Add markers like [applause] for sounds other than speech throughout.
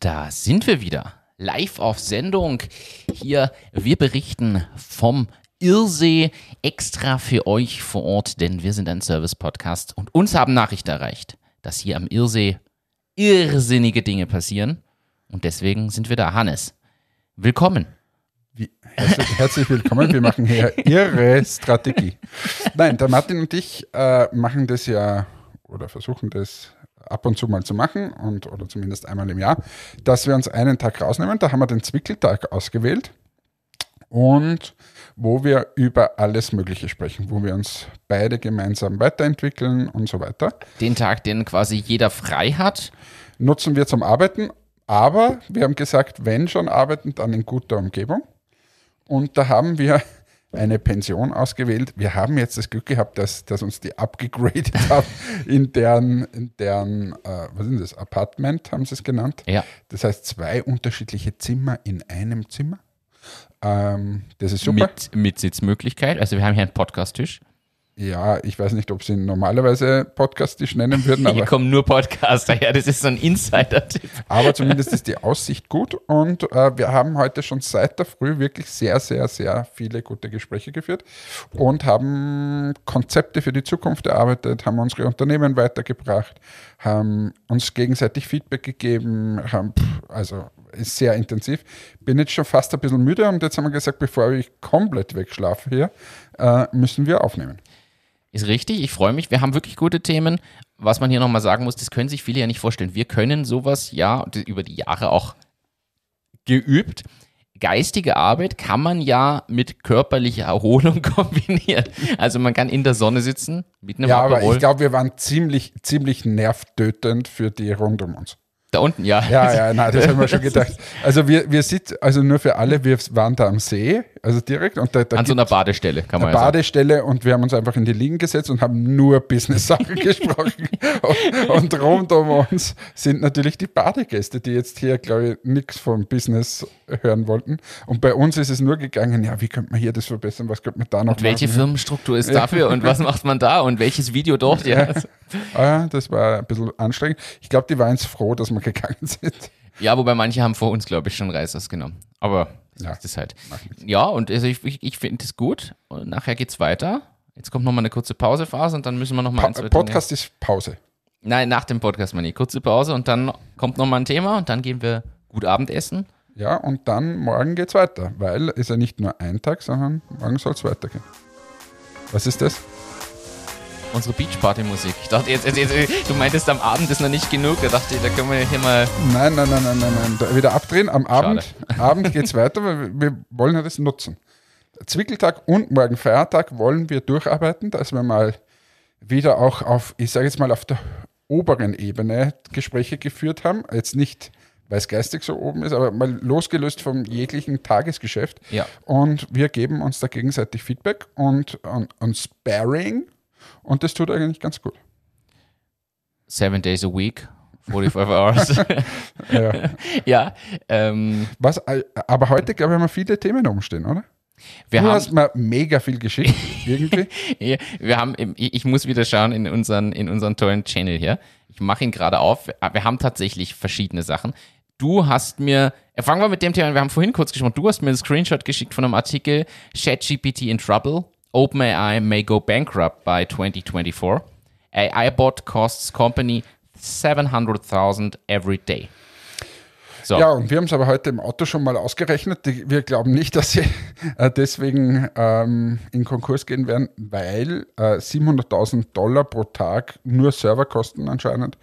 da sind wir wieder. Live auf Sendung. Hier, wir berichten vom Irrsee extra für euch vor Ort, denn wir sind ein Service-Podcast und uns haben Nachrichten erreicht, dass hier am Irrsee irrsinnige Dinge passieren. Und deswegen sind wir da. Hannes, willkommen. Wie, herzlich, herzlich, willkommen. Wir machen hier Ihre Strategie. Nein, der Martin und ich äh, machen das ja oder versuchen das ab und zu mal zu machen und oder zumindest einmal im Jahr, dass wir uns einen Tag rausnehmen. Da haben wir den Zwickeltag ausgewählt und wo wir über alles Mögliche sprechen, wo wir uns beide gemeinsam weiterentwickeln und so weiter. Den Tag, den quasi jeder frei hat. Nutzen wir zum Arbeiten, aber wir haben gesagt, wenn schon arbeiten, dann in guter Umgebung. Und da haben wir eine Pension ausgewählt. Wir haben jetzt das Glück gehabt, dass, dass uns die abgegradet [laughs] haben in deren, in deren äh, was ist das, Apartment haben sie es genannt. Ja. Das heißt zwei unterschiedliche Zimmer in einem Zimmer. Ähm, das ist super. Mit, mit Sitzmöglichkeit. Also wir haben hier einen Podcast-Tisch. Ja, ich weiß nicht, ob sie ihn normalerweise Podcast-Tisch nennen würden. [laughs] Hier kommen nur Podcaster her, das ist so ein Insider-Tipp. Aber zumindest ist die Aussicht gut und äh, wir haben heute schon seit der Früh wirklich sehr, sehr, sehr viele gute Gespräche geführt und haben Konzepte für die Zukunft erarbeitet, haben unsere Unternehmen weitergebracht, haben uns gegenseitig Feedback gegeben, haben, also ist sehr intensiv. Bin jetzt schon fast ein bisschen müde und jetzt haben wir gesagt, bevor ich komplett wegschlafe hier, äh, müssen wir aufnehmen. Ist richtig, ich freue mich. Wir haben wirklich gute Themen. Was man hier nochmal sagen muss, das können sich viele ja nicht vorstellen. Wir können sowas ja über die Jahre auch geübt. Geistige Arbeit kann man ja mit körperlicher Erholung [laughs] kombinieren. Also man kann in der Sonne sitzen mit einem Ja, aber ich glaube, wir waren ziemlich, ziemlich nervtötend für die rund um uns. Da unten, ja. Ja, ja, nein, das haben wir schon [laughs] gedacht. Also wir, wir sitzen, also nur für alle, wir waren da am See, also direkt. Und da, da An so einer Badestelle, kann man eine ja Badestelle sagen. und wir haben uns einfach in die Liegen gesetzt und haben nur Business-Sachen [laughs] gesprochen. Und, und rund um uns sind natürlich die Badegäste, die jetzt hier, glaube ich, nichts vom Business hören wollten. Und bei uns ist es nur gegangen, ja, wie könnte man hier das verbessern, was könnte man da noch und welche machen? Firmenstruktur ist dafür und was macht man da und welches Video dort? Ja. ja, das war ein bisschen anstrengend. Ich glaube, die waren jetzt froh, dass wir gegangen sind. Ja, wobei manche haben vor uns, glaube ich, schon Reisers genommen. Aber ja, das ist halt. Ja, und also ich, ich, ich finde es gut. Und nachher geht es weiter. Jetzt kommt nochmal eine kurze Pausephase und dann müssen wir nochmal pa Podcast ist Pause. Nein, nach dem Podcast, meine ich. Kurze Pause und dann kommt nochmal ein Thema und dann gehen wir gut Abendessen. Ja, und dann morgen geht es weiter, weil es ja nicht nur ein Tag, sondern morgen soll es weitergehen. Was ist das? Unsere Beachparty-Musik. Ich dachte, jetzt, jetzt, jetzt, du meintest am Abend ist noch nicht genug. Da dachte ich, da können wir hier mal. Nein, nein, nein, nein, nein, nein. Da wieder abdrehen. Am Abend, Abend geht es weiter, weil wir wollen ja das nutzen. Zwickeltag und morgen Feiertag wollen wir durcharbeiten, dass wir mal wieder auch auf, ich sage jetzt mal, auf der oberen Ebene Gespräche geführt haben. Jetzt nicht, weil es geistig so oben ist, aber mal losgelöst vom jeglichen Tagesgeschäft. Ja. Und wir geben uns da gegenseitig Feedback und, und, und Sparring und das tut eigentlich ganz gut. Seven days a week, 45 hours. [laughs] ja. [laughs] ja ähm, Was, äh, aber heute, glaube ich, haben wir viele Themen umstehen, oder? Wir du haben, hast mir mega viel geschickt, [laughs] irgendwie. ja, wir haben, ich muss wieder schauen in unseren, in unseren tollen Channel hier. Ich mache ihn gerade auf. Wir haben tatsächlich verschiedene Sachen. Du hast mir, äh, fangen wir mit dem Thema an, wir haben vorhin kurz gesprochen, du hast mir einen Screenshot geschickt von einem Artikel, ChatGPT in Trouble. OpenAI may go bankrupt by 2024. AI bot costs company 700,000 every day. So. Ja, und wir haben es aber heute im Auto schon mal ausgerechnet. Wir glauben nicht, dass sie äh, deswegen ähm, in Konkurs gehen werden, weil äh, 700.000 Dollar pro Tag nur Serverkosten anscheinend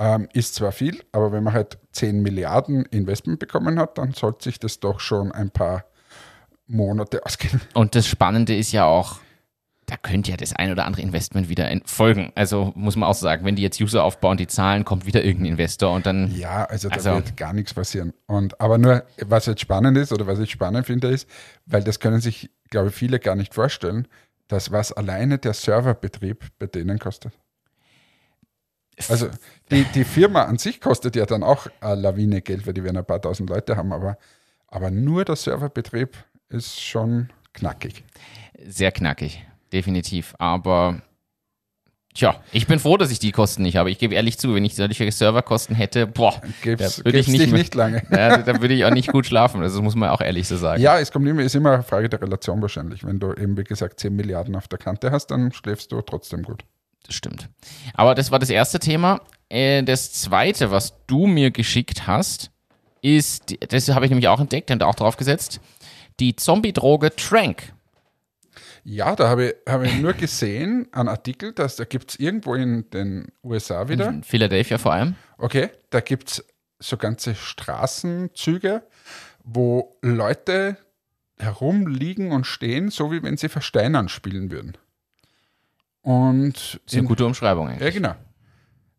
ähm, ist zwar viel, aber wenn man halt 10 Milliarden Investment bekommen hat, dann sollte sich das doch schon ein paar Monate ausgehen. [laughs] Und das Spannende ist ja auch, da könnte ja das ein oder andere Investment wieder folgen. Also muss man auch sagen, wenn die jetzt User aufbauen, die zahlen, kommt wieder irgendein Investor und dann. Ja, also da also, wird gar nichts passieren. Und aber nur, was jetzt spannend ist oder was ich spannend finde, ist, weil das können sich, glaube ich, viele gar nicht vorstellen, dass was alleine der Serverbetrieb bei denen kostet. Also die, die Firma an sich kostet ja dann auch eine Lawine Geld, weil die werden ein paar tausend Leute haben, aber, aber nur der Serverbetrieb ist schon knackig. Sehr knackig, definitiv. Aber Tja, ich bin froh, dass ich die Kosten nicht habe. Ich gebe ehrlich zu, wenn ich solche Serverkosten hätte, boah, Gib's, da würde ich nicht, nicht lange. Ja, da würde ich auch nicht gut schlafen. Das muss man auch ehrlich so sagen. Ja, es kommt immer, ist immer eine Frage der Relation wahrscheinlich. Wenn du eben, wie gesagt, 10 Milliarden auf der Kante hast, dann schläfst du trotzdem gut. Das stimmt. Aber das war das erste Thema. Äh, Das zweite, was du mir geschickt hast, ist, das habe ich nämlich auch entdeckt und auch drauf gesetzt, die Zombie-Droge Trank. Ja, da habe ich, habe ich nur gesehen, einen Artikel, dass da gibt es irgendwo in den USA wieder, In Philadelphia vor allem. okay, da gibt es so ganze Straßenzüge, wo Leute herumliegen und stehen, so wie wenn sie Versteinern spielen würden. Und Das ist eine in- gute Umschreibung eigentlich. Ja, genau.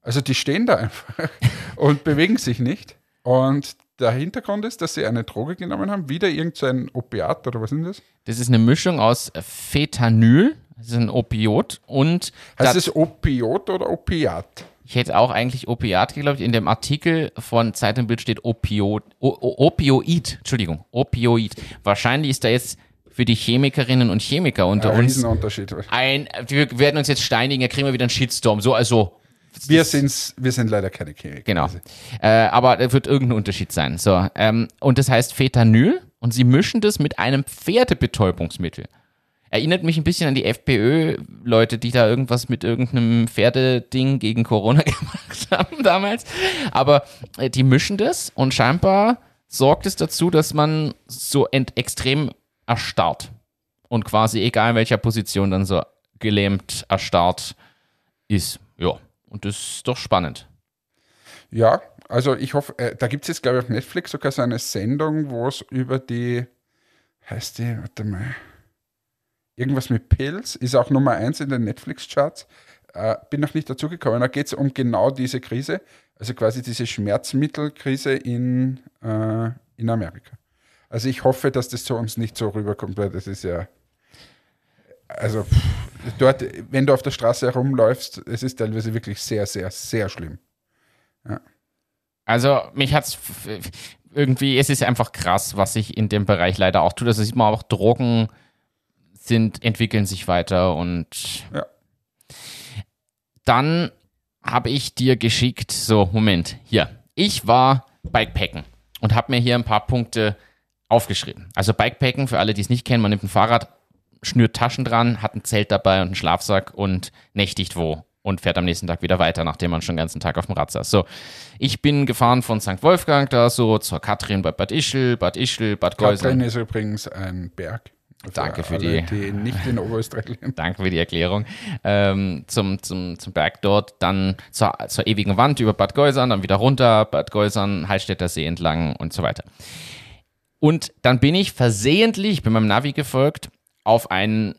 Also die stehen da [laughs] einfach und bewegen sich nicht. Und der Hintergrund ist, dass sie eine Droge genommen haben, wieder irgendein ein Opiat oder was ist das? Das ist eine Mischung aus Fentanyl, das ist ein Opiot, und Heißt es Opiot oder Opiat? ich hätte auch eigentlich Opiat geglaubt. In dem Artikel von Zeit und Bild steht Opiot, o, Opioid, Entschuldigung, Opioid. Wahrscheinlich ist da jetzt für die Chemikerinnen und Chemiker unter Ein uns Riesenunterschied. ein, wir werden uns jetzt steinigen, da kriegen wir wieder einen Shitstorm. So, also, Wir, sind's, wir sind leider keine Chemiker. genau. Äh, aber da wird irgendein Unterschied sein. So, ähm, und das heißt Fentanyl und sie mischen das mit einem Pferdebetäubungsmittel. Erinnert mich ein bisschen an die FPÖ-Leute, die da irgendwas mit irgendeinem Pferdeding gegen Corona [laughs] gemacht haben damals. Aber äh, die mischen das und scheinbar sorgt es dazu, dass man so extrem erstarrt. Und quasi egal in welcher Position dann so gelähmt, erstarrt ist. Ja, und das ist doch spannend. Ja, also ich hoffe, äh, da gibt es jetzt, glaube ich, auf Netflix sogar so eine Sendung, wo es über die, heißt die, warte mal, irgendwas mit Pills, ist auch Nummer eins in den Netflix-Charts. Äh, bin noch nicht dazu gekommen. Da geht es um genau diese Krise, also quasi diese Schmerzmittelkrise in, äh, in Amerika. Also ich hoffe, dass das zu uns nicht so rüberkommt, weil das ist ja, also pff, dort, wenn du auf der Straße herumläufst, es ist teilweise wirklich sehr, sehr, sehr schlimm. Also, mich hat's f- f- irgendwie, es ist einfach krass, was sich in dem Bereich leider auch tut. Also sieht man auch, Drogen sind, entwickeln sich weiter und Ja. dann habe ich dir geschickt, so, Moment, hier. Ich war Bikepacken und habe mir hier ein paar Punkte aufgeschrieben. Also Bikepacken, für alle, die es nicht kennen, man nimmt ein Fahrrad, schnürt Taschen dran, hat ein Zelt dabei und einen Schlafsack und nächtigt wo und fährt am nächsten Tag wieder weiter, nachdem man schon den ganzen Tag auf dem Rad saß. So, ich bin gefahren von St. Wolfgang da so zur Katrin bei Bad Ischl, Bad Ischl, Bad Geusern. Katrin ist übrigens ein Berg. Danke für alle, die- die nicht in Oberösterreich [laughs] leben. Danke für die Erklärung. Ähm, zum, zum, zum Berg dort, dann zur, zur ewigen Wand über Bad Geusern, dann wieder runter, Bad Geusern, Hallstätter See entlang und so weiter. Und dann bin ich versehentlich, ich bin meinem Navi gefolgt, auf ein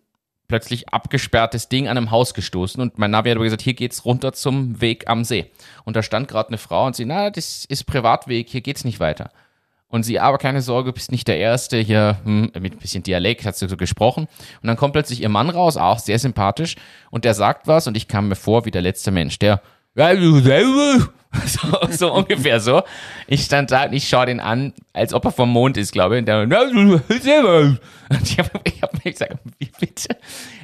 plötzlich abgesperrtes Ding an einem Haus gestoßen und mein Navi hat aber gesagt, hier geht's runter zum Weg am See. Und da stand gerade eine Frau und sie, na, das ist Privatweg, hier geht's nicht weiter. Und sie, aber keine Sorge, bist nicht der Erste hier, hm, mit ein bisschen Dialekt hat sie so gesprochen. Und dann kommt plötzlich ihr Mann raus, auch sehr sympathisch, und der sagt was und ich kam mir vor wie der letzte Mensch, der. [laughs] so, so ungefähr so. Ich stand da und ich schaue den an, als ob er vom Mond ist, glaube ich. Und der, "Ja, du selber." Und ich habe hab mir gesagt, wie bitte?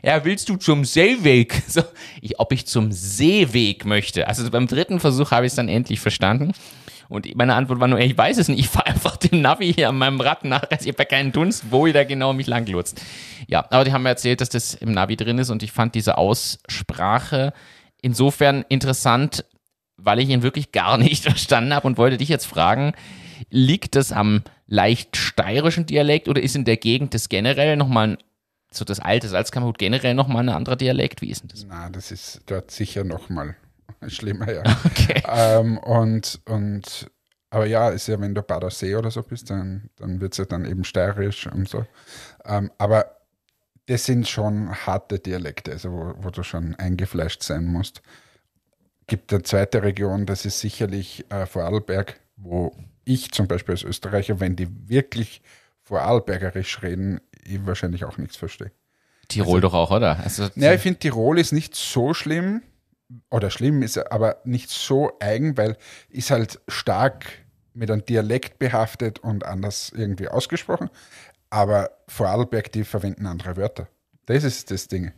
Ja, willst du zum Seeweg? [laughs] So, ich, ob ich zum Seeweg möchte. Also beim dritten Versuch habe ich es dann endlich verstanden. Und meine Antwort war nur, ich weiß es nicht, ich fahre einfach dem Navi hier an meinem Rad nach, also ich ja keinen Dunst, wo ihr da genau mich langlotst. Ja, aber die haben mir erzählt, dass das im Navi drin ist und ich fand diese Aussprache insofern interessant, weil ich ihn wirklich gar [laughs] nicht verstanden habe und wollte dich jetzt fragen, liegt das am leicht steirischen Dialekt oder ist in der Gegend das generell nochmal ein, so das alte Salzkammergut generell nochmal ein anderer Dialekt? Wie ist denn das? Na, das ist dort sicher nochmal [laughs] schlimmer, ja. Okay. ähm, und, und, aber ja, ist ja, wenn du Bader See oder so bist, dann, dann wird es ja dann eben steirisch und so. Ähm, aber das sind schon harte Dialekte, also wo, wo du schon eingefleischt sein musst. Gibt eine zweite Region, das ist sicherlich äh, Vorarlberg, wo ich zum Beispiel als Österreicher, wenn die wirklich Vorarlbergerisch reden, ich wahrscheinlich auch nichts verstehe. Tirol doch auch, oder? Also, Ja, ich finde, Tirol ist nicht so schlimm, oder schlimm ist er, aber nicht so eigen, weil ist halt stark mit einem Dialekt behaftet und anders irgendwie ausgesprochen. Aber Vorarlberg, die verwenden andere Wörter. Das ist das Ding.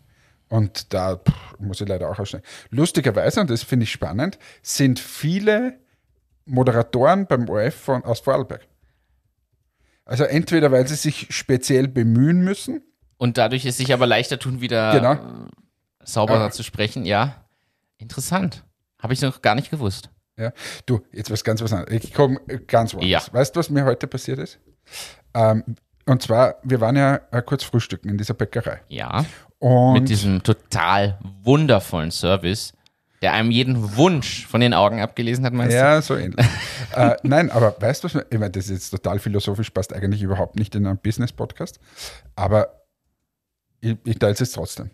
Und da pff, muss ich leider auch aussteigen. Lustigerweise, und das finde ich spannend, sind viele Moderatoren beim ORF von, aus Vorarlberg. Also entweder, weil sie sich speziell bemühen müssen. Und dadurch es sich aber leichter tun, wieder Genau. äh, sauberer Ja. zu sprechen. Ja, interessant. Habe ich noch gar nicht gewusst. Ja. Du, jetzt was ganz was anderes. Ich komme ganz woanders. Ja. Weißt du, was mir heute passiert ist? Ähm, und zwar, wir waren ja äh, kurz frühstücken in dieser Bäckerei. Ja, Und mit diesem total wundervollen Service, der einem jeden Wunsch von den Augen abgelesen hat, meinst Ja, so ähnlich. [laughs] äh, nein, aber weißt du, ich meine, das ist jetzt total philosophisch, passt eigentlich überhaupt nicht in einen Business-Podcast, aber ich, ich teile es jetzt trotzdem.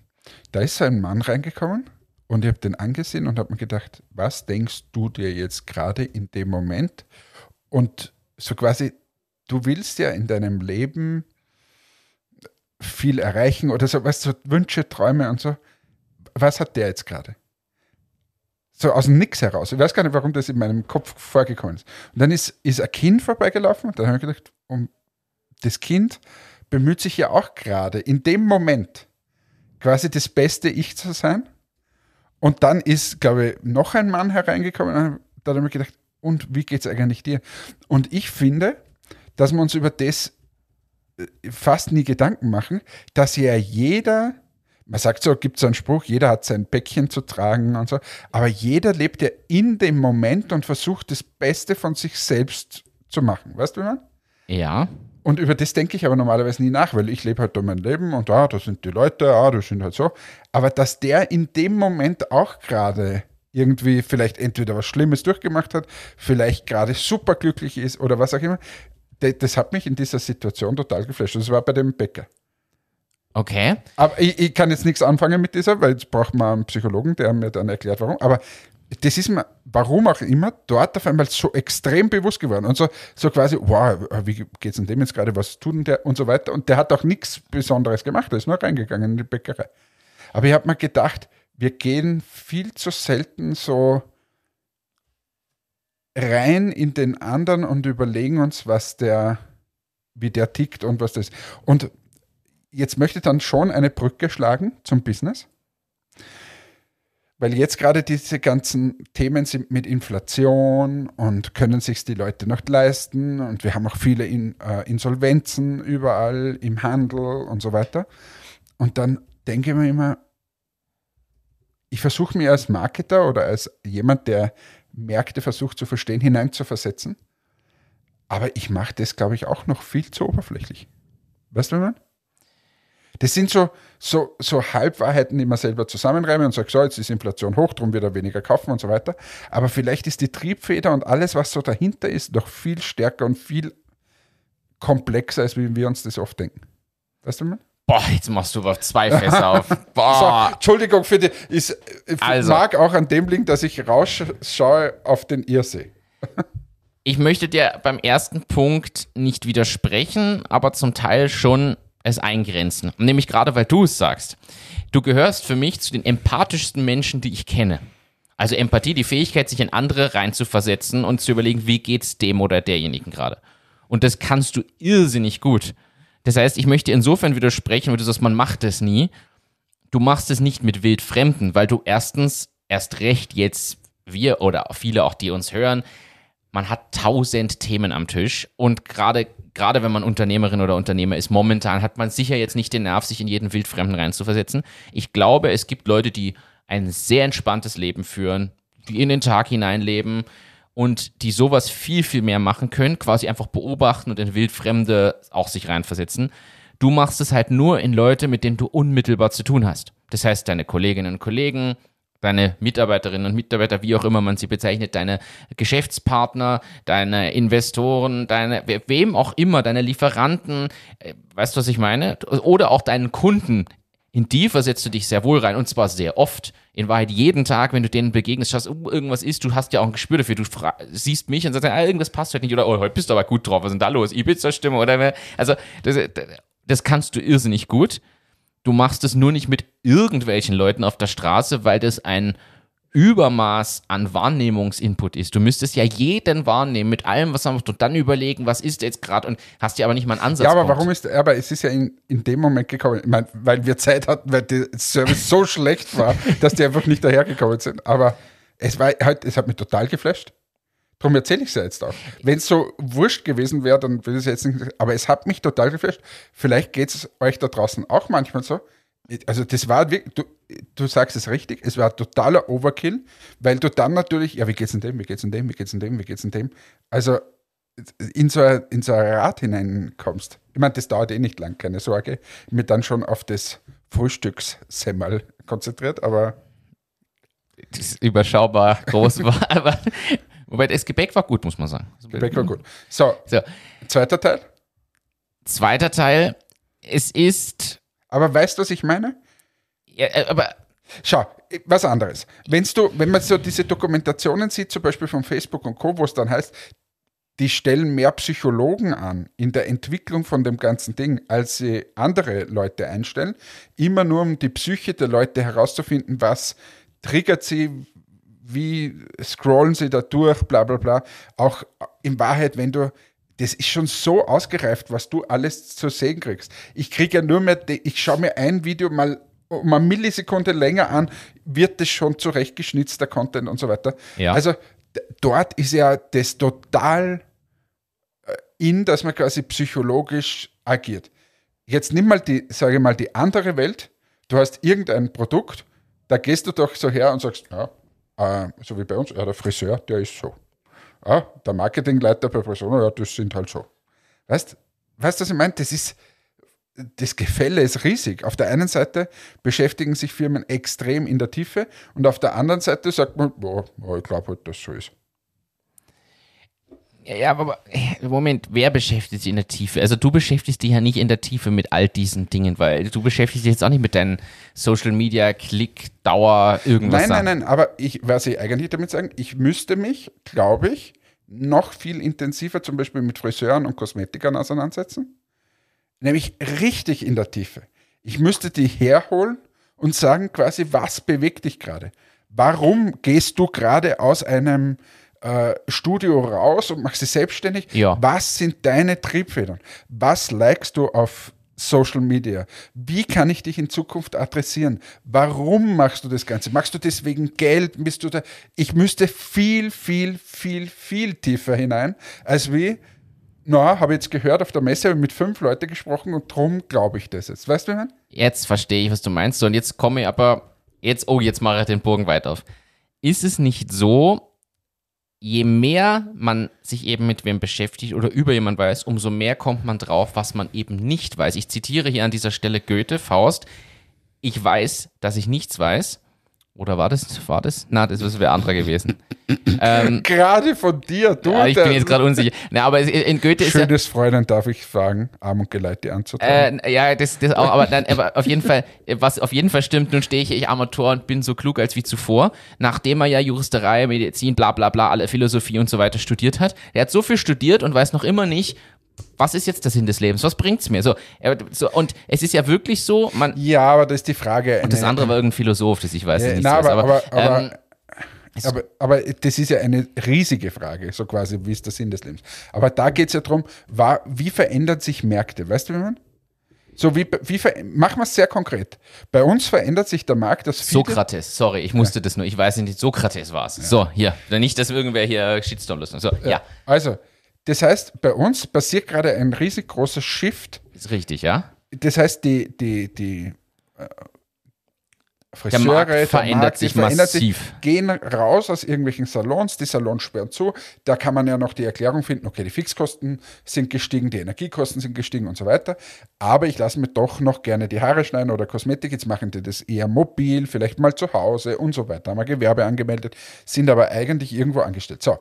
Da ist so ein Mann reingekommen und ich habe den angesehen und habe mir gedacht, was denkst du dir jetzt gerade in dem Moment? Und so quasi, du willst ja in deinem Leben viel erreichen oder so, weißt du, so Wünsche, Träume und so. Was hat der jetzt gerade? so aus dem Nix heraus. Ich weiß gar nicht, warum das in meinem Kopf vorgekommen ist. Und dann ist, ist ein Kind vorbeigelaufen und dann habe ich gedacht, um, das Kind bemüht sich ja auch gerade in dem Moment quasi das beste Ich zu sein. Und dann ist, glaube ich, noch ein Mann hereingekommen und da habe ich gedacht, und wie geht es eigentlich dir? Und ich finde, dass wir uns über das fast nie Gedanken machen, dass ja jeder man sagt so, gibt es einen Spruch, jeder hat sein Päckchen zu tragen und so, aber jeder lebt ja in dem Moment und versucht das Beste von sich selbst zu machen. Weißt du, wie man? Ja. Und über das denke ich aber normalerweise nie nach, weil ich lebe halt da mein Leben und ah, da sind die Leute, ah, das sind halt so. Aber dass der in dem Moment auch gerade irgendwie vielleicht entweder was Schlimmes durchgemacht hat, vielleicht gerade superglücklich ist oder was auch immer, das, hat mich in dieser Situation total geflasht. Das war bei dem Bäcker. Okay. Aber ich, ich kann jetzt nichts anfangen mit dieser, weil jetzt braucht man einen Psychologen, der mir dann erklärt, warum. Aber das ist mir, warum auch immer, dort auf einmal so extrem bewusst geworden. Und so, so quasi, wow, wie geht's denn dem jetzt gerade, was tut denn der und so weiter. Und der hat auch nichts Besonderes gemacht, der ist nur reingegangen in die Bäckerei. Aber ich habe mir gedacht, wir gehen viel zu selten so rein in den anderen und überlegen uns, was der, wie der tickt und was das. Und jetzt möchte ich dann schon eine Brücke schlagen zum Business. Weil jetzt gerade diese ganzen Themen sind mit Inflation und können sich die Leute noch leisten und wir haben auch viele in, äh, Insolvenzen überall im Handel und so weiter. Und dann denke ich mir immer, ich versuche mir als Marketer oder als jemand, der Märkte versucht zu verstehen, hineinzuversetzen. Aber ich mache das, glaube ich, auch noch viel zu oberflächlich. Weißt du, was ich? Das sind so, so, so Halbwahrheiten, die man selber zusammenreimen und sagt, so, jetzt ist Inflation hoch, darum wird er weniger kaufen und so weiter. Aber vielleicht ist die Triebfeder und alles, was so dahinter ist, noch viel stärker und viel komplexer, als wie wir uns das oft denken. Weißt du, was ich? Boah, jetzt machst du aber zwei Fässer [laughs] auf. So, Boah. Entschuldigung für die. Ist, äh, Also. mag auch an dem liegen, dass ich rausschaue auf den Irrsee. [laughs] Ich möchte dir beim ersten Punkt nicht widersprechen, aber zum Teil schon es eingrenzen. Nämlich gerade, weil du es sagst. Du gehörst für mich zu den empathischsten Menschen, die ich kenne. Also Empathie, die Fähigkeit, sich in andere reinzuversetzen und zu überlegen, wie geht's dem oder derjenigen gerade. Und das kannst du irrsinnig gut. Das heißt, ich möchte insofern widersprechen, weil du sagst, man macht das nie. Du machst es nicht mit Wildfremden, weil du erstens erst recht jetzt wir oder viele auch, die uns hören, man hat tausend Themen am Tisch und gerade gerade wenn man Unternehmerin oder Unternehmer ist, momentan hat man sicher jetzt nicht den Nerv, sich in jeden Wildfremden reinzuversetzen. Ich glaube, es gibt Leute, die ein sehr entspanntes Leben führen, die in den Tag hineinleben und die sowas viel, viel mehr machen können, quasi einfach beobachten und in Wildfremde auch sich reinversetzen. Du machst es halt nur in Leute, mit denen du unmittelbar zu tun hast. Das heißt, deine Kolleginnen und Kollegen, deine Mitarbeiterinnen und Mitarbeiter, wie auch immer man sie bezeichnet, deine Geschäftspartner, deine Investoren, deine, we- wem auch immer, deine Lieferanten, äh, weißt du, was ich meine? Oder auch deinen Kunden. In die versetzt du dich sehr wohl rein und zwar sehr oft. In Wahrheit jeden Tag, wenn du denen begegnest, schaust, oh, irgendwas ist, du hast ja auch ein Gespür dafür. Du siehst mich und sagst, ah, irgendwas passt heute nicht oder oh, heute bist du aber gut drauf, was ist denn da los? Ibiza-Stimme oder wer- also das, das kannst du irrsinnig gut. Du machst es nur nicht mit irgendwelchen Leuten auf der Straße, weil das ein Übermaß an Wahrnehmungsinput ist. Du müsstest ja jeden wahrnehmen mit allem, was man macht und dann überlegen, was ist jetzt gerade und hast dir aber nicht mal einen Ansatz. Ja, aber warum ist, aber es ist ja in, in dem Moment gekommen, ich mein, weil wir Zeit hatten, weil der Service so schlecht war, [laughs] dass die einfach nicht dahergekommen sind. Aber es war halt, es hat mich total geflasht. Darum erzähle ich es ja jetzt auch. Wenn es so wurscht gewesen wäre, dann würde ich es jetzt nicht. Aber es hat mich total geflasht. Vielleicht geht es euch da draußen auch manchmal so. Also, das war wirklich, du, du sagst es richtig, es war totaler Overkill, weil du dann natürlich, ja, wie geht's in dem, wie geht's in dem, wie geht's in dem, wie geht's in dem. Also, in so, ein, in so ein Rad hineinkommst. Ich meine, das dauert eh nicht lang, keine Sorge. Ich bin dann schon auf das Frühstückssemmel konzentriert, aber. Das ist überschaubar groß [laughs] war, aber wobei das Gebäck war gut, muss man sagen. Das Gebäck war gut. So, So, zweiter Teil. zweiter Teil. Es ist, Aber weißt du, was ich meine? ja, äh, aber Schau, was anderes. Wenn's du, wenn man so diese Dokumentationen sieht, zum Beispiel von Facebook und Co., wo es dann heißt, die stellen mehr Psychologen an in der Entwicklung von dem ganzen Ding, als sie andere Leute einstellen, immer nur um die Psyche der Leute herauszufinden, was triggert sie, wie scrollen sie da durch, bla bla bla. Auch in Wahrheit, wenn du, das ist schon so ausgereift, was du alles zu sehen kriegst. Ich kriege ja nur mehr, ich schaue mir ein Video mal um eine Millisekunde länger an, wird das schon zurechtgeschnitzter Content und so weiter. Ja. Also dort ist ja das total äh, in, dass man quasi psychologisch agiert. Jetzt nimm mal die, sage ich mal, die andere Welt. Du hast irgendein Produkt, da gehst du doch so her und sagst, ja, äh, so wie bei uns, ja, der Friseur, der ist so. Ja, der Marketingleiter bei Persona, ja, das sind halt so. Weißt du, was ich meine? Das ist, das Gefälle ist riesig. Auf der einen Seite beschäftigen sich Firmen extrem in der Tiefe und auf der anderen Seite sagt man, boah, ich glaube halt, dass so ist. Ja, aber äh, Moment, wer beschäftigt sich in der Tiefe? Also du beschäftigst dich ja nicht in der Tiefe mit all diesen Dingen, weil du beschäftigst dich jetzt auch nicht mit deinen Social Media, Klick, Dauer, irgendwas. Nein, nein, nein, aber ich, was ich eigentlich damit sagen, ich müsste mich, glaube ich, noch viel intensiver zum Beispiel mit Friseuren und Kosmetikern auseinandersetzen. Nämlich richtig in der Tiefe. Ich müsste die herholen und sagen quasi, was bewegt dich gerade? Warum gehst du gerade aus einem äh, Studio raus und machst dich selbstständig? Ja. Was sind deine Triebfedern? Was likest du auf Social Media? Wie kann ich dich in Zukunft adressieren? Warum machst du das Ganze? Machst du das wegen Geld? Bist du da? Ich müsste viel, viel, viel, viel tiefer hinein, als wie, na, habe jetzt gehört auf der Messe, habe mit fünf Leuten gesprochen und drum glaube ich das jetzt. Weißt du, wie? Jetzt verstehe ich, was du meinst. Und jetzt komme ich aber, jetzt, oh, jetzt mache ich den Bogen weiter auf. Ist es nicht so, je mehr man sich eben mit wem beschäftigt oder über jemanden weiß, umso mehr kommt man drauf, was man eben nicht weiß. Ich zitiere hier an dieser Stelle Goethe, Faust. Ich weiß, dass ich nichts weiß. Oder war das, war das? Na, das wäre anderer gewesen. [laughs] ähm, Gerade von dir, du. ja, ich bin jetzt gerade unsicher. Na, aber in Goethe ist ja, Schönes Fräulein, darf ich fragen, Arm und Geleit dir anzutragen. Äh, ja, das, das auch, aber, dann, aber auf jeden Fall, was auf jeden Fall stimmt, nun stehe ich, ich Amateur und bin so klug als wie zuvor, nachdem er ja Juristerei, Medizin, bla bla bla, alle Philosophie und so weiter studiert hat. Er hat so viel studiert und weiß noch immer nicht, was ist jetzt der Sinn des Lebens? Was bringt's mir? So, so und es ist ja wirklich so, man, ja, aber das ist die Frage. und das andere war irgendein Philosoph, das ich weiß Ja, nicht. na, aber, aber, aber, ähm, aber, aber das ist ja eine riesige Frage, so quasi, wie ist der Sinn des Lebens. Aber da geht es ja darum, wie verändern sich Märkte? Weißt du, wie man? So wie, wie machen wir es sehr konkret. Bei uns verändert sich der Markt, dass Sokrates, sorry, ich musste das nur, ich weiß nicht, Sokrates war es. So, hier, nicht, dass irgendwer hier Shitstorm löst. So, ja. Also, das heißt, bei uns passiert gerade ein riesig großer Shift. ist richtig, ja? Das heißt, die, die, die äh, Der Markt verändert sich massiv. gehen raus aus irgendwelchen Salons, die Salons sperren zu. Da kann man ja noch die Erklärung finden, okay, die Fixkosten sind gestiegen, die Energiekosten sind gestiegen und so weiter. Aber ich lasse mir doch noch gerne die Haare schneiden oder Kosmetik. Jetzt machen die das eher mobil, vielleicht mal zu Hause und so weiter. Haben wir Gewerbe angemeldet, sind aber eigentlich irgendwo angestellt. So,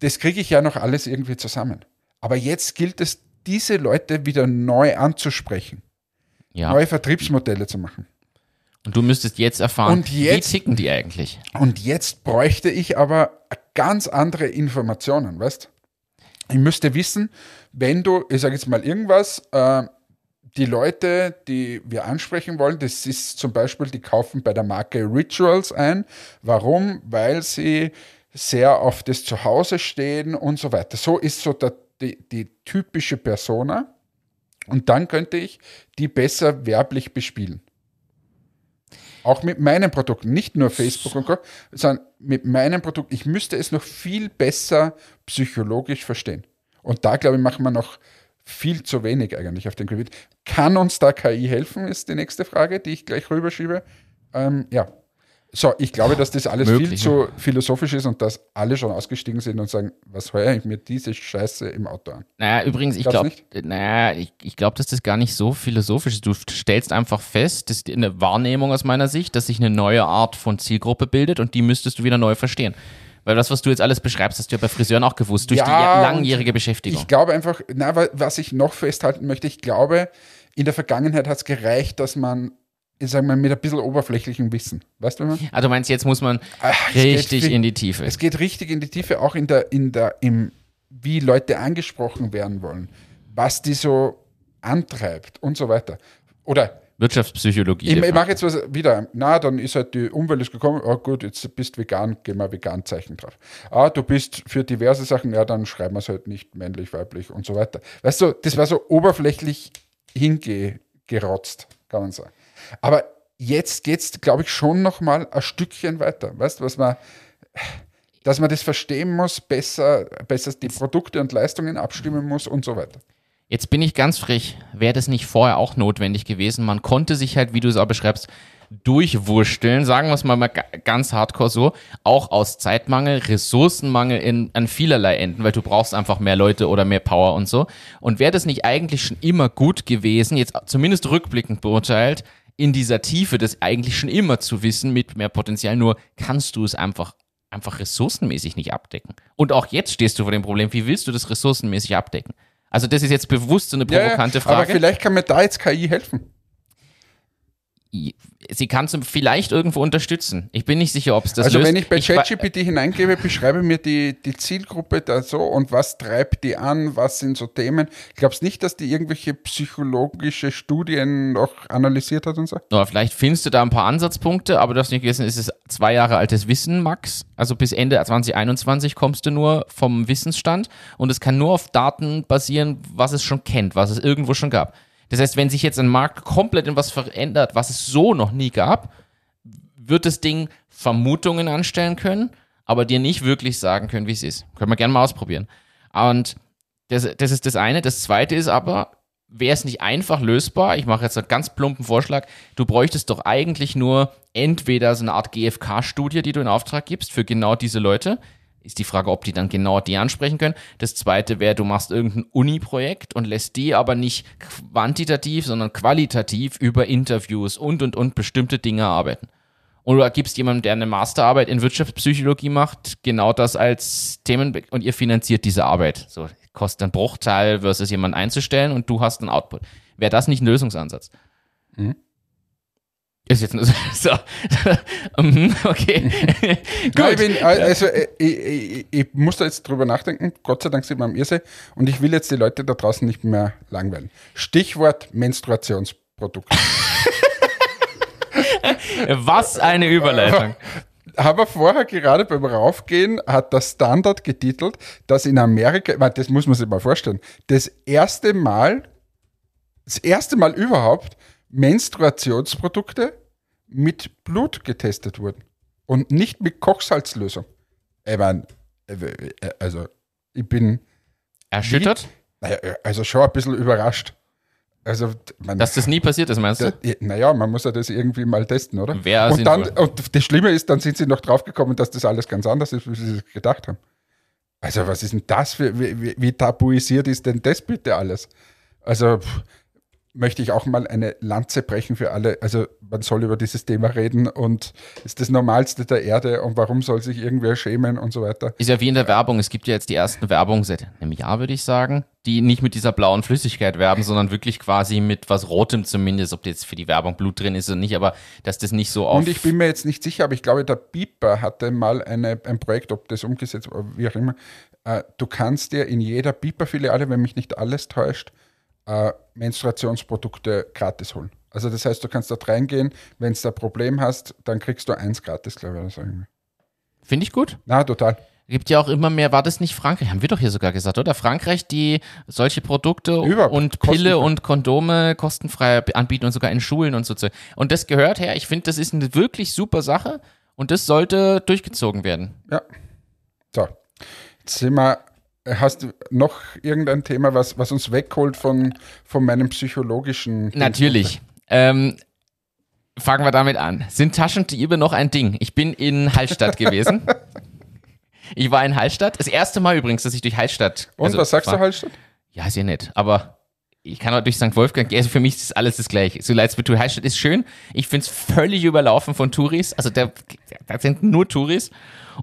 das kriege ich ja noch alles irgendwie zusammen. Aber jetzt gilt es, diese Leute wieder neu anzusprechen, Ja. neue Vertriebsmodelle zu machen. Und du müsstest jetzt erfahren, jetzt- wie ticken die eigentlich? Und jetzt bräuchte ich aber ganz andere Informationen, weißt Ich müsste wissen, wenn du, ich sage jetzt mal irgendwas, äh, die Leute, die wir ansprechen wollen, das ist zum Beispiel, die kaufen bei der Marke Rituals ein. Warum? Weil sie sehr auf das Zuhause stehen und so weiter. So ist so der, die, die typische Persona. Und dann könnte ich die besser werblich bespielen. Auch mit meinem Produkt, nicht nur Facebook und Co., sondern mit meinem Produkt. Ich müsste es noch viel besser psychologisch verstehen. Und da, glaube ich, machen wir noch viel zu wenig eigentlich auf dem Gebiet. Kann uns da KI helfen, ist die nächste Frage, die ich gleich rüberschiebe. Ähm, ja, so, ich glaube, dass das alles Möglich, viel zu philosophisch ist und dass alle schon ausgestiegen sind und sagen, was heuer ich mir diese Scheiße im Auto an? Naja, übrigens, ich glaube, naja, ich, ich glaube, dass das gar nicht so philosophisch ist. Du stellst einfach fest, das ist eine Wahrnehmung aus meiner Sicht, dass sich eine neue Art von Zielgruppe bildet und die müsstest du wieder neu verstehen. Weil das, was du jetzt alles beschreibst, hast du ja bei Friseuren auch gewusst, durch ja, die langjährige Beschäftigung. Ich glaube einfach, na, was ich noch festhalten möchte, ich glaube, in der Vergangenheit hat es gereicht, dass man ich sag mal, mit ein bisschen oberflächlichem Wissen. Weißt du, was Ah, du meinst, jetzt muss man Ach, richtig viel, in die Tiefe. Es geht richtig in die Tiefe, auch in der, in der, im, wie Leute angesprochen werden wollen, was die so antreibt und so weiter. Oder Wirtschaftspsychologie. Ich, ich mache jetzt was wieder. Na, dann ist halt die Umwelt ist gekommen. Oh gut, jetzt bist du vegan, gehen wir Vegan-Zeichen drauf. Ah, du bist für diverse Sachen, ja, dann schreiben wir es halt nicht männlich, weiblich und so weiter. Weißt du, das war so oberflächlich hingerotzt, kann man sagen. Aber jetzt geht es, glaube ich, schon noch mal ein Stückchen weiter. Weißt du, was man, dass man das verstehen muss, besser, besser die Produkte und Leistungen abstimmen muss und so weiter. Jetzt bin ich ganz frech. Wäre das nicht vorher auch notwendig gewesen? Man konnte sich halt, wie du es auch beschreibst, durchwursteln, sagen wir es mal, mal ganz hardcore so, auch aus Zeitmangel, Ressourcenmangel in, an vielerlei Enden, weil du brauchst einfach mehr Leute oder mehr Power und so. Und wäre das nicht eigentlich schon immer gut gewesen, jetzt zumindest rückblickend beurteilt, in dieser Tiefe das eigentlich schon immer zu wissen mit mehr Potenzial, nur kannst du es einfach einfach ressourcenmäßig nicht abdecken. Und auch jetzt stehst du vor dem Problem, wie willst du das ressourcenmäßig abdecken? Also das ist jetzt bewusst so eine provokante ja, Frage. Aber vielleicht kann mir da jetzt KI helfen sie kann es vielleicht irgendwo unterstützen. Ich bin nicht sicher, ob es das Also löst. wenn ich bei ChatGPT hineingebe, beschreibe mir die, die Zielgruppe da so und was treibt die an, was sind so Themen. Ich glaube nicht, dass die irgendwelche psychologische Studien noch analysiert hat und so. Ja, vielleicht findest du da ein paar Ansatzpunkte, aber du hast nicht vergessen, es ist zwei Jahre altes Wissen, Max. Also bis Ende 2021 kommst du nur vom Wissensstand und es kann nur auf Daten basieren, was es schon kennt, was es irgendwo schon gab. Das heißt, wenn sich jetzt ein Markt komplett in was verändert, was es so noch nie gab, wird das Ding Vermutungen anstellen können, aber dir nicht wirklich sagen können, wie es ist. Können wir gerne mal ausprobieren. Und das, das ist das eine. Das zweite ist aber, wäre es nicht einfach lösbar? Ich mache jetzt einen ganz plumpen Vorschlag. Du bräuchtest doch eigentlich nur entweder so eine Art GfK-Studie, die du in Auftrag gibst für genau diese Leute, ist die Frage, ob die dann genau die ansprechen können. Das zweite wäre, du machst irgendein Uni-Projekt und lässt die aber nicht quantitativ, sondern qualitativ über Interviews und und und bestimmte Dinge arbeiten. Oder gibst jemandem, der eine Masterarbeit in Wirtschaftspsychologie macht, genau das als Themen und ihr finanziert diese Arbeit. So kostet ein Bruchteil versus jemanden einzustellen und du hast einen Output. Wäre das nicht ein Lösungsansatz? Mhm. Ist jetzt nur so. [laughs] so. Mhm, okay. [laughs] [laughs] Gut. ich, bin, also, äh, ich, ich, ich, muss da jetzt drüber nachdenken. Gott sei Dank sind wir am Irrsee. Und ich will jetzt die Leute da draußen nicht mehr langweilen. Stichwort Menstruationsprodukt. Was eine Überleitung. Aber vorher gerade beim Raufgehen hat der Standard getitelt, dass in Amerika, das muss man sich mal vorstellen, das erste Mal, das erste Mal überhaupt Menstruationsprodukte mit Blut getestet wurden und nicht mit Kochsalzlösung. Ich meine, also ich bin erschüttert. Wie, also schon ein bisschen überrascht. Also, man, Dass das nie passiert ist, meinst du? Naja, man muss ja das irgendwie mal testen, oder? Wer und, dann, und das Schlimme ist, dann sind sie noch draufgekommen, dass das alles ganz anders ist, wie sie gedacht haben. Also, was ist denn das für, wie, wie tabuisiert ist denn das bitte alles? Also, pff, möchte ich auch mal eine Lanze brechen für alle. Also man soll über dieses Thema reden und ist das Normalste der Erde und warum soll sich irgendwer schämen und so weiter. Ist ja wie in der Werbung. Es gibt ja jetzt die ersten Werbungen seit einem Jahr, würde ich sagen, die nicht mit dieser blauen Flüssigkeit werben, sondern wirklich quasi mit was Rotem zumindest, ob jetzt für die Werbung Blut drin ist oder nicht, aber dass das nicht so auf... Und ich bin mir jetzt nicht sicher, aber ich glaube, der Beeper hatte mal eine, ein Projekt, ob das umgesetzt war, wie auch immer. Äh, du kannst dir in jeder Beeper-Filiale, wenn mich nicht alles täuscht, äh, Menstruationsprodukte gratis holen. Also das heißt, du kannst dort reingehen, wenn du ein Problem hast, dann kriegst du eins gratis, glaube ich. Finde ich gut. Na, total. Gibt ja auch immer mehr, war das nicht Frankreich? Haben wir doch hier sogar gesagt, oder? Frankreich, die solche Produkte Überhaupt und Pille und Kondome kostenfrei anbieten und sogar in Schulen und so. Und das gehört her. Ich finde, das ist eine wirklich super Sache und das sollte durchgezogen werden. Ja. So. Jetzt sind wir. Hast du noch irgendein Thema, was, was uns wegholt von, von meinem psychologischen. Natürlich. Ähm, fangen wir damit an. Sind Taschendiebe noch ein Ding? Ich bin in Hallstatt [laughs] gewesen. Ich war in Hallstatt. Das erste Mal übrigens, dass ich durch Hallstatt. Und also was sagst war, du, Hallstatt? Ja, ist ja nett. Aber ich kann auch durch St. Wolfgang gehen. Also für mich ist alles das Gleiche. So leid es mir tut. Hallstatt ist schön. Ich finde es völlig überlaufen von Touris. Also da, da sind nur Touris.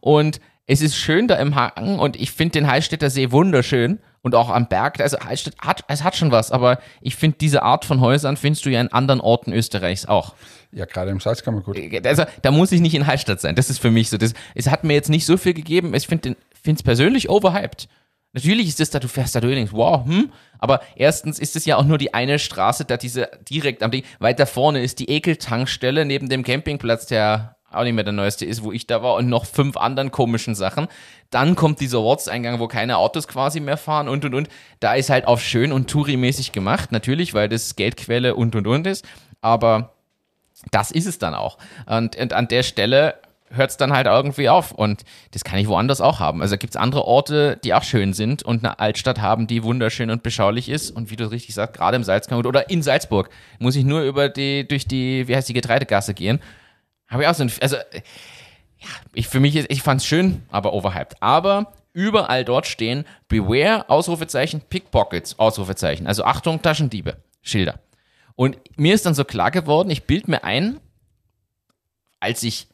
Und es ist schön da im Haken und ich finde den Hallstätter See wunderschön. Und auch am Berg, also Hallstatt hat, es hat schon was, aber ich finde diese Art von Häusern findest du ja in anderen Orten Österreichs auch. Ja, gerade im Salzkammergut. Also da muss ich nicht in Hallstatt sein. Das ist für mich so. Das, es hat mir jetzt nicht so viel gegeben. Ich finde es persönlich overhyped. Natürlich ist es da, du fährst da durch und denkst, wow, hm. Aber erstens ist es ja auch nur die eine Straße, da diese direkt am Ding. Weiter vorne ist die Ekeltankstelle neben dem Campingplatz, der auch nicht mehr der neueste ist, wo ich da war und noch fünf anderen komischen Sachen. Dann kommt dieser Ortseingang, wo keine Autos quasi mehr fahren und und und. Da ist halt auf schön und Touri-mäßig gemacht, natürlich, weil das Geldquelle und und und ist. Aber das ist es dann auch. Und, und an der Stelle hört es dann halt irgendwie auf. Und das kann ich woanders auch haben. Also gibt es andere Orte, die auch schön sind und eine Altstadt haben, die wunderschön und beschaulich ist. Und wie du richtig sagst, gerade im Salzkammergut oder in Salzburg muss ich nur über die, durch die, wie heißt die Getreidegasse gehen. Habe ich auch so ein, also, ja, ich, für mich ist, ich fand's schön, aber overhyped. Aber überall dort stehen Beware, Ausrufezeichen, Pickpockets, Ausrufezeichen. Also Achtung, Taschendiebe, Schilder. Und mir ist dann so klar geworden, ich bild mir ein, als ich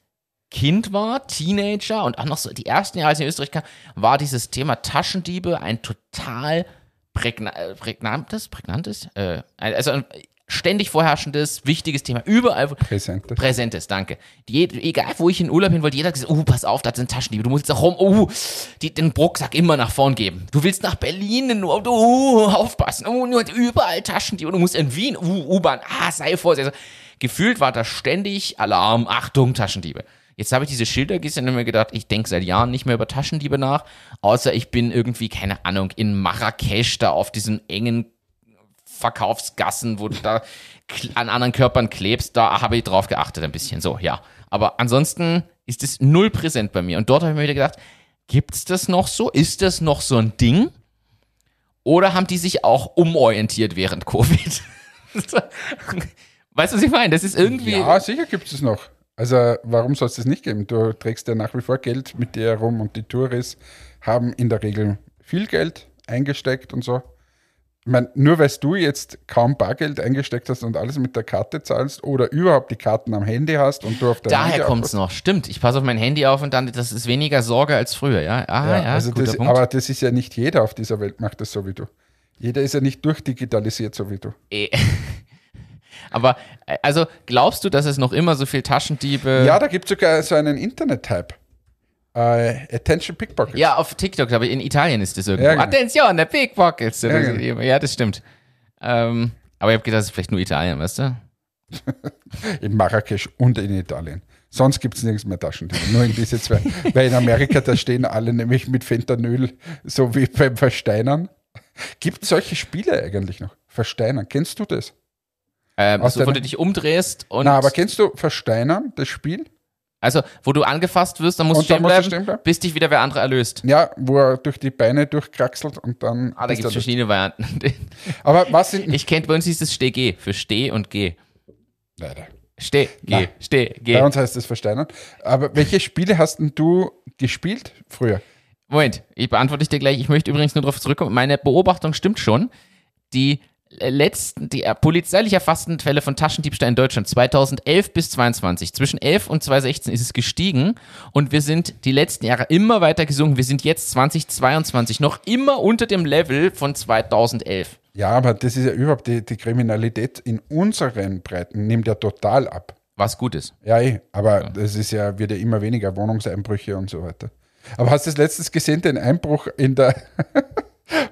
Kind war, Teenager und auch noch so die ersten Jahre, als ich in Österreich kam, war dieses Thema Taschendiebe ein total prägna äh, prägnantes, prägnantes, äh, also ständig vorherrschendes, wichtiges Thema. Überall Präsentes. Präsentes, danke. Die, egal, wo ich in Urlaub hin wollte, jeder hat gesagt, oh, pass auf, das sind Taschendiebe. Du musst jetzt auch rum, oh, die, den Rucksack immer nach vorn geben. Du willst nach Berlin, nur, oh, aufpassen, oh, nur überall Taschendiebe. Du musst in Wien, uh, U-Bahn, ah, sei vorsichtig. Also, gefühlt war da ständig Alarm, Achtung, Taschendiebe. Jetzt habe ich diese Schilder gesehen und mir gedacht, ich denke seit Jahren nicht mehr über Taschendiebe nach, außer ich bin irgendwie, keine Ahnung, in Marrakesch da auf diesen engen Verkaufsgassen, wo du da an anderen Körpern klebst, da habe ich drauf geachtet ein bisschen. So, ja. Aber ansonsten ist es null präsent bei mir. Und dort habe ich mir wieder gedacht, gibt's das noch so? Ist das noch so ein Ding? Oder haben die sich auch umorientiert während Covid? [laughs] weißt du, was ich meine? Das ist irgendwie. Ja, sicher gibt es es noch. Also warum soll es das nicht geben? Du trägst ja nach wie vor Geld mit dir herum und die Touris haben in der Regel viel Geld eingesteckt und so. Ich meine, nur weil du jetzt kaum Bargeld eingesteckt hast und alles mit der Karte zahlst oder überhaupt die Karten am Handy hast und du auf Handy Daher kommt es noch. Stimmt. Ich passe auf mein Handy auf und dann, das ist weniger Sorge als früher, ja. Ah, ja, Ja, also das, aber das ist ja nicht jeder auf dieser Welt macht das so wie du. Jeder ist ja nicht durchdigitalisiert so wie du. Eh. [laughs] Aber, äh, also, glaubst du, dass es noch immer so viel Taschendiebe. Ja, da gibt es sogar so einen Internet-Type. Äh, Attention Pickpockets. Ja, auf TikTok, aber in Italien ist das irgendwo. Ja, genau. Attention, der Pickpockets. Ja, genau. ja, das stimmt. Ähm, aber ich habe gedacht, das ist vielleicht nur Italien, weißt du? [laughs] In Marrakesch und in Italien. Sonst gibt es nirgends mehr Taschendiebe, nur in diese zwei. [laughs] Weil in Amerika, da stehen alle nämlich mit Fentanyl, so wie beim Versteinern. Gibt es solche Spiele eigentlich noch? Versteinern, kennst du das? Ähm, Aus so, wo du dich umdrehst und. Na, aber kennst du Versteinern, das Spiel? Also, wo du angefasst wirst, dann musst Und du stehen bleiben, stehen bleiben? bis dich wieder wer andere erlöst. Ja, wo er durch die Beine durchkraxelt und dann. Ah, da ist gibt es er verschiedene Varianten. [laughs] Aber was sind. Ich kenne, bei uns hieß es Steh, Geh. Für Steh und Geh. Leider. Steh, Geh. Steh, Geh. Bei uns heißt es Versteinern. Aber welche Spiele hast denn du gespielt früher? Moment, ich beantworte ich dir gleich. Ich möchte übrigens nur darauf zurückkommen. Meine Beobachtung stimmt schon. Die letzten, die polizeilich erfassten Fälle von Taschendiebstahl in Deutschland 2011 bis 22. Zwischen 11 und 2016 ist es gestiegen und wir sind die letzten Jahre immer weiter gesunken. Wir sind jetzt 2022 noch immer unter dem Level von 2011. Ja, aber das ist ja überhaupt die, die Kriminalität in unseren Breiten nimmt ja total ab. Was gut ist. Ja, eh, aber das ist ja, wird ja immer weniger Wohnungseinbrüche und so weiter. Aber hast du das letztens gesehen, den Einbruch in der,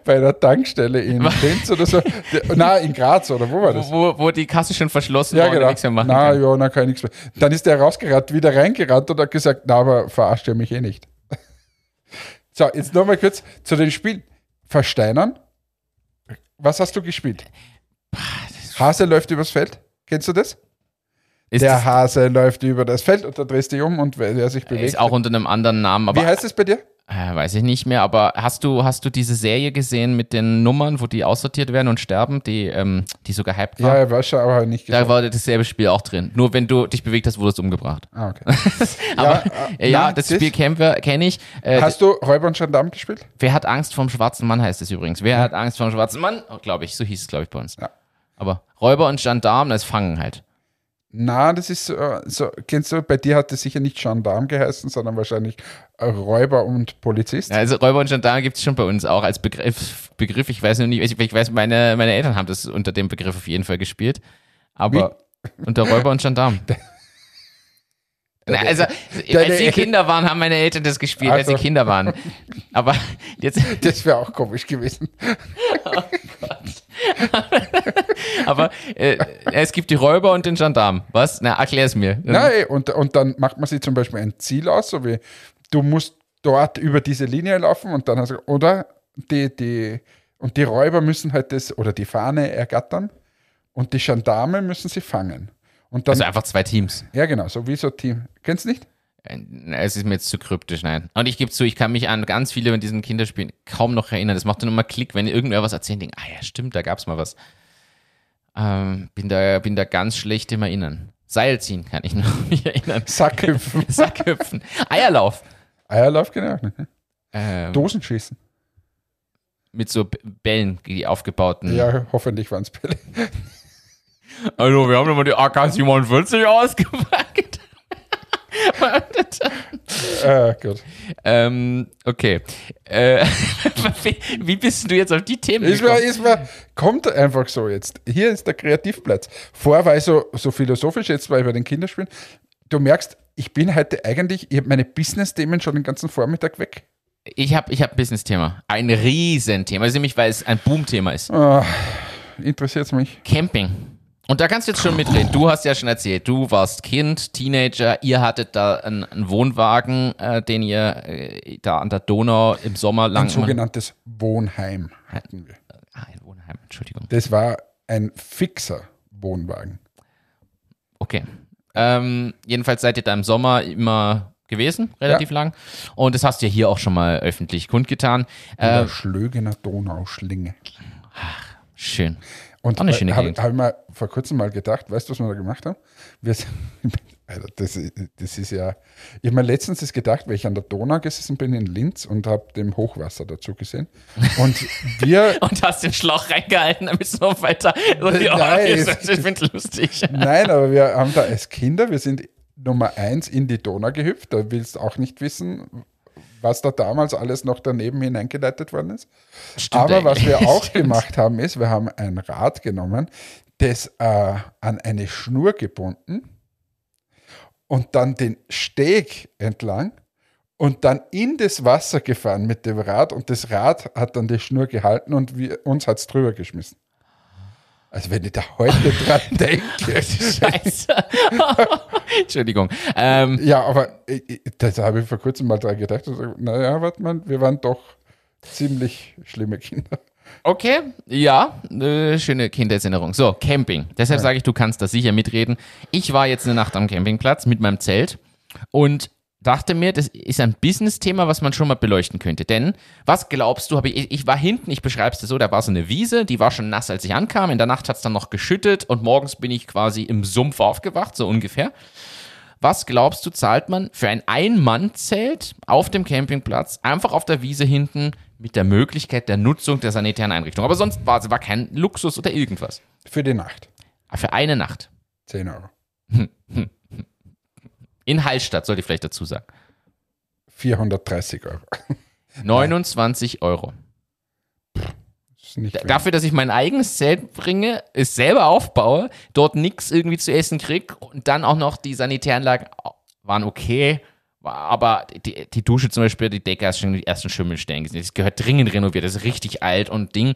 bei einer Tankstelle in [laughs] Linz oder so. Der- Nein, in Graz oder wo war das? Wo, wo die Kasse schon verschlossen Ja, war und er genau. nichts mehr machen Na kann. ja, dann kann ich nichts mehr. Dann ist der rausgerannt, wieder reingerannt und hat gesagt, na, aber verarscht ihr mich eh nicht. [laughs] So, jetzt nochmal kurz zu den Spielen. Versteinern. Was hast du gespielt? Hase läuft übers Feld. Kennst du das? Ist, der das, Hase läuft über das Feld und da drehst du dich um und wer der sich bewegt. ist auch unter einem anderen Namen, aber Wie heißt es bei dir? Äh, weiß ich nicht mehr, aber hast du, hast du diese Serie gesehen mit den Nummern, wo die aussortiert werden und sterben, die, ähm, die so gehypt war? Ja, ich weiß schon, aber nicht Da gesagt. war dasselbe Spiel auch drin. Nur wenn du dich bewegt hast, wurdest du umgebracht. Ah, okay. [laughs] Aber äh, ja, das Spiel kennen wir- kenn ich. Äh, Hast du Räuber und Gendarm gespielt? wer hat Angst vom schwarzen Mann heißt es übrigens. Wer hat Angst vom schwarzen Mann? Oh, glaube ich, so hieß es, glaube ich, bei uns. Ja. Aber Räuber und Gendarm, das Fangen halt. Na, das ist äh, so, kennst du, bei dir hat es sicher nicht Gendarm geheißen, sondern wahrscheinlich Räuber und Polizist. Ja, Also Räuber und Gendarm gibt es schon bei uns auch als Begriff. Begriff. Ich weiß nur nicht, ich, ich weiß, meine, meine Eltern haben das unter dem Begriff auf jeden Fall gespielt. Aber unter Räuber und Gendarm. [laughs] Na, also, als sie Kinder waren, haben meine Eltern das gespielt, als sie Also. Kinder waren. [laughs] Aber jetzt, Das wäre auch komisch gewesen. [laughs] [laughs] aber äh, es gibt die Räuber und den Gendarm. Was? Na, erklär es mir. Nein, und, und dann macht man sich zum Beispiel ein Ziel aus, so wie du musst dort über diese Linie laufen und dann hast du, oder die, die, und die Räuber müssen halt das, oder die Fahne ergattern und die Gendarme müssen sie fangen. Und dann, Also einfach zwei Teams. ja genau, so wie so Team. Kennst du nicht? Es ist mir jetzt zu kryptisch, nein. Und ich gebe zu, ich kann mich an ganz viele von diesen Kinderspielen kaum noch erinnern. Das macht dann immer Klick, wenn irgendwer was erzählt, denkt, ah ja, stimmt, da gab's mal was. Ähm, bin, da, bin da ganz schlecht im Erinnern. Seilziehen kann ich [laughs] noch mich erinnern. Sackhüpfen. [laughs] Sackhüpfen. Eierlauf. Eierlauf, genau. Ähm, Dosenschießen. mit so Bällen, die aufgebauten. Ja, hoffentlich waren es Bälle. Also, wir haben nochmal die AK-47 ausgepackt. Ah, gut. ähm, okay. Äh, [laughs] wie, bist du jetzt auf die Themen Ist gekommen? ist mir, kommt einfach so jetzt. Hier ist der Kreativplatz. Vorher war ich so, so philosophisch, jetzt war ich bei den Kinderspielen. Du merkst, ich bin heute eigentlich, ich habe meine Business-Themen schon den ganzen Vormittag weg. Ich habe ich hab ein Business-Thema. Ein Riesenthema. Ist nämlich, weil es ein Boom-Thema ist. Interessiert es mich? Camping. Und da kannst du jetzt schon mitreden. Du hast ja schon erzählt, du warst Kind, Teenager, ihr hattet da einen, einen Wohnwagen, äh, den ihr äh, da an der Donau im Sommer lang. Ein sogenanntes Wohnheim hatten wir. ah, ein Wohnheim, Entschuldigung. Das war ein fixer Wohnwagen. Okay. Ähm, jedenfalls seid ihr da im Sommer immer gewesen, relativ lang. Und das hast du ja hier auch schon mal öffentlich kundgetan. In Äh, der Schlögener Donauschlinge. schön. Und habe hab ich mir vor kurzem mal gedacht, weißt du, was wir da gemacht haben? Wir, sind- [laughs] Alter, das, ist- das ist ja. Ich habe mir letztens das gedacht, weil ich an der Donau gesessen bin in Linz und habe dem Hochwasser dazu gesehen. Und [laughs] wir, Und hast den Schlauch reingehalten, damit es noch weiter. So die Nein, ich es- finde lustig. [laughs] nein, aber wir haben da als Kinder, wir sind Nummer eins in die Donau gehüpft. Da willst du auch nicht wissen, was da damals alles noch daneben hineingeleitet worden ist. Stimmt Aber was wir [laughs] auch Stimmt. gemacht haben, ist, wir haben ein Rad genommen, das äh, an eine Schnur gebunden und dann den Steg entlang und dann in das Wasser gefahren mit dem Rad und das Rad hat dann die Schnur gehalten und wir, uns hat es drüber geschmissen. Also wenn ich da heute [laughs] dran denke. Scheiße. [laughs] Entschuldigung. Ähm, Ja, aber ich, das habe ich vor kurzem mal dran gedacht und gesagt, naja, warte mal, wir waren doch ziemlich schlimme Kinder. okay, ja, äh, schöne Kindheitserinnerung. So, Camping. Deshalb sage ich, du kannst da sicher mitreden. Ich war jetzt eine Nacht am Campingplatz mit meinem Zelt und dachte mir, das ist ein Business-Thema, was man schon mal beleuchten könnte. Denn, was glaubst du, habe ich, ich war hinten, ich beschreibe es dir so, da war so eine Wiese, die war schon nass, als ich ankam. In der Nacht hat es dann noch geschüttet und morgens bin ich quasi im Sumpf aufgewacht, so ungefähr. Was glaubst du, zahlt man für ein Ein-Mann-Zelt auf dem Campingplatz, einfach auf der Wiese hinten, mit der Möglichkeit der Nutzung der sanitären Einrichtung? Aber sonst war es war kein Luxus oder irgendwas. Für die Nacht. Für eine Nacht. 10 Euro. In Hallstatt, sollte ich vielleicht dazu sagen. 430 Euro. [laughs] 29 Euro. Das ist nicht D- wenig. Dafür, dass ich mein eigenes Zelt bringe, es selber aufbaue, dort nichts irgendwie zu essen krieg und dann auch noch die Sanitäranlagen waren okay Aber die, die Dusche zum Beispiel, die Decke hast schon die ersten Schimmelstellen gesehen. Das gehört dringend renoviert. Das ist richtig alt und Ding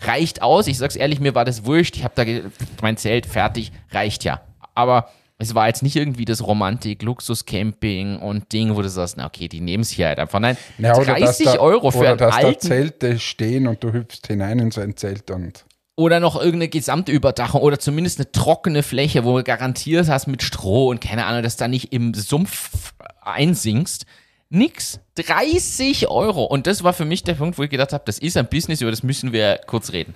reicht aus. Ich sag's ehrlich, mir war das wurscht. Ich habe da mein Zelt fertig, reicht ja. Aber es war jetzt nicht irgendwie das Romantik, Luxus-Camping und Ding, wo du sagst, na okay, die nehmen es hier halt einfach. Nein, Ja, oder 30 dass da, Euro für oder einen dass da alten Zelte stehen und du hüpfst hinein in so ein Zelt und oder noch irgendeine Gesamtüberdachung oder zumindest eine trockene Fläche, wo du garantiert hast mit Stroh und keine Ahnung, dass da nicht im Sumpf einsinkst. Nix. 30 Euro. Und das war für mich der Punkt, wo ich gedacht habe, das ist ein Business, über das müssen wir kurz reden.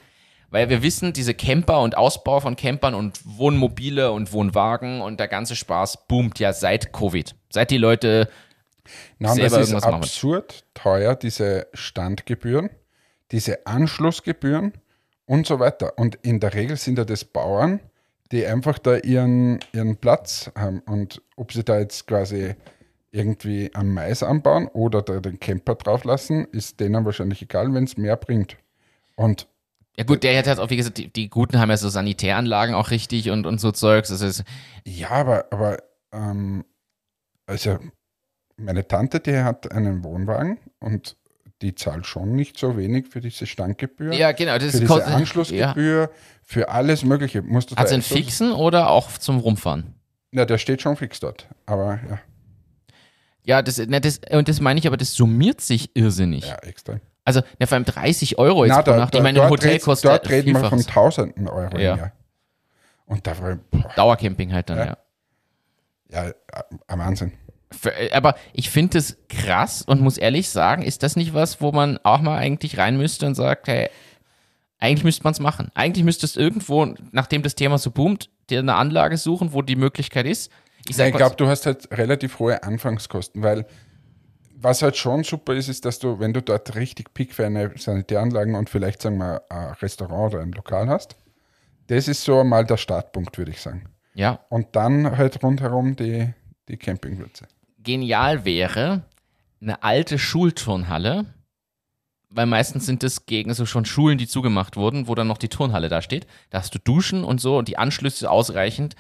Weil wir wissen, diese Camper und Ausbau von Campern und Wohnmobile und Wohnwagen und der ganze Spaß boomt ja seit Covid. Seit die Leute Nein, selber das ist irgendwas machen. absurd teuer, diese Standgebühren, diese Anschlussgebühren und so weiter. Und in der Regel sind ja das Bauern, die einfach da ihren, ihren Platz haben. Und ob sie da jetzt quasi irgendwie am Mais anbauen oder da den Camper drauflassen, ist denen wahrscheinlich egal, wenn es mehr bringt. Und Ja gut, der hat halt auch, wie gesagt, die, die Guten haben ja so Sanitäranlagen auch richtig und, und so Zeugs. Das ist, ja, aber, aber ähm, also meine Tante, die hat einen Wohnwagen und die zahlt schon nicht so wenig für diese Standgebühr. ja genau, das für ist diese kostet- Ja. Anschlussgebühr, für alles Mögliche. Musst du sie einen fixen oder auch zum Rumfahren? Na, der steht schon fix dort. Aber ja, Ja, das, ne, das, und das meine ich, aber das summiert sich irrsinnig. ja extrem. Also, ja, vor allem 30 Euro jetzt Na, pro da, Nacht. Ich meine, ein Hotel kostet Dort reden wir von. Tausenden Euro Ja. im Jahr. Und da war boah, Dauercamping halt dann, Ja. ja. ja, ein Wahnsinn. Für, äh, aber ich finde es krass und muss ehrlich sagen, ist das nicht was, wo man auch mal eigentlich rein müsste und sagt, hey, eigentlich müsste man es machen. Eigentlich müsste es irgendwo, nachdem das Thema so boomt, dir eine Anlage suchen, wo die Möglichkeit ist. Ich Ich, sag ich mal, glaube, du hast halt relativ hohe Anfangskosten, weil was halt schon super ist, ist, dass du, wenn du dort richtig pickfeine Sanitäranlagen und vielleicht, sagen wir, ein Restaurant oder ein Lokal hast, das ist so mal der Startpunkt, würde ich sagen. ja, Und dann halt rundherum die, die Campingplätze. genial wäre eine alte Schulturnhalle, weil meistens sind das gegen so schon Schulen, die zugemacht wurden, wo dann noch die Turnhalle da steht. Da hast du Duschen und so und die Anschlüsse ausreichend.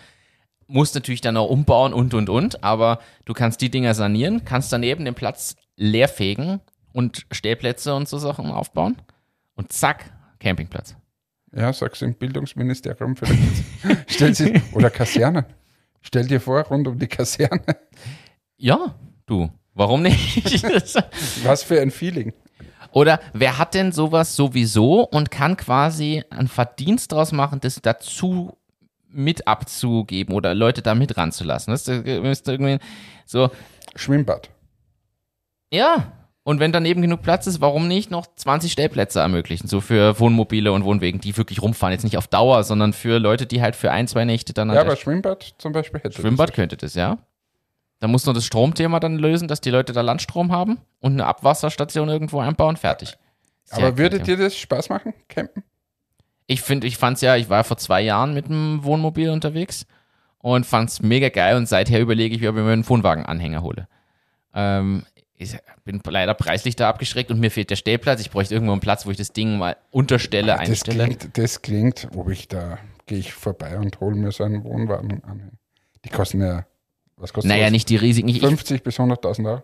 Musst natürlich dann auch umbauen und und und, aber du kannst die Dinger sanieren, kannst daneben den Platz leerfegen und Stellplätze und so Sachen aufbauen und zack, Campingplatz. Ja, sagst du im Bildungsministerium vielleicht. [laughs] Stell sie, oder Kaserne. Stell dir vor, rund um die Kaserne. Ja, du, warum nicht? [laughs] Was für ein Feeling. Oder wer hat denn sowas sowieso und kann quasi einen Verdienst draus machen, das dazu mit abzugeben oder Leute da mit ranzulassen? Das ist, äh, müsste irgendwie so, Schwimmbad. ja. Und wenn daneben genug Platz ist, warum nicht noch 20 Stellplätze ermöglichen? So für Wohnmobile und Wohnwegen, die wirklich rumfahren. Jetzt nicht auf Dauer, sondern für Leute, die halt für ein, zwei Nächte dann Ja, aber Schwimmbad zum Beispiel hätte Schwimmbad das. könnte das, ja. Da muss nur das Stromthema dann lösen, dass die Leute da Landstrom haben und eine Abwasserstation irgendwo einbauen, fertig. Sehr Aber würde kreativ. dir das Spaß machen, campen? Ich finde, ich fand's ja, ich war vor zwei Jahren mit dem Wohnmobil unterwegs und fand's mega geil und seither überlege ich, ob ich mir einen Wohnwagenanhänger hole. Ähm, ich bin leider preislich da abgeschreckt und mir fehlt der Stellplatz. Ich bräuchte irgendwo einen Platz, wo ich das Ding mal unterstelle, Das einstelle. klingt, das klingt, wo ich da gehe ich vorbei und hole mir so einen Wohnwagen an. Die kosten ja, was kostet Naja, das? nicht die riesigen. Ich, ich, 50 bis 100.000 Euro.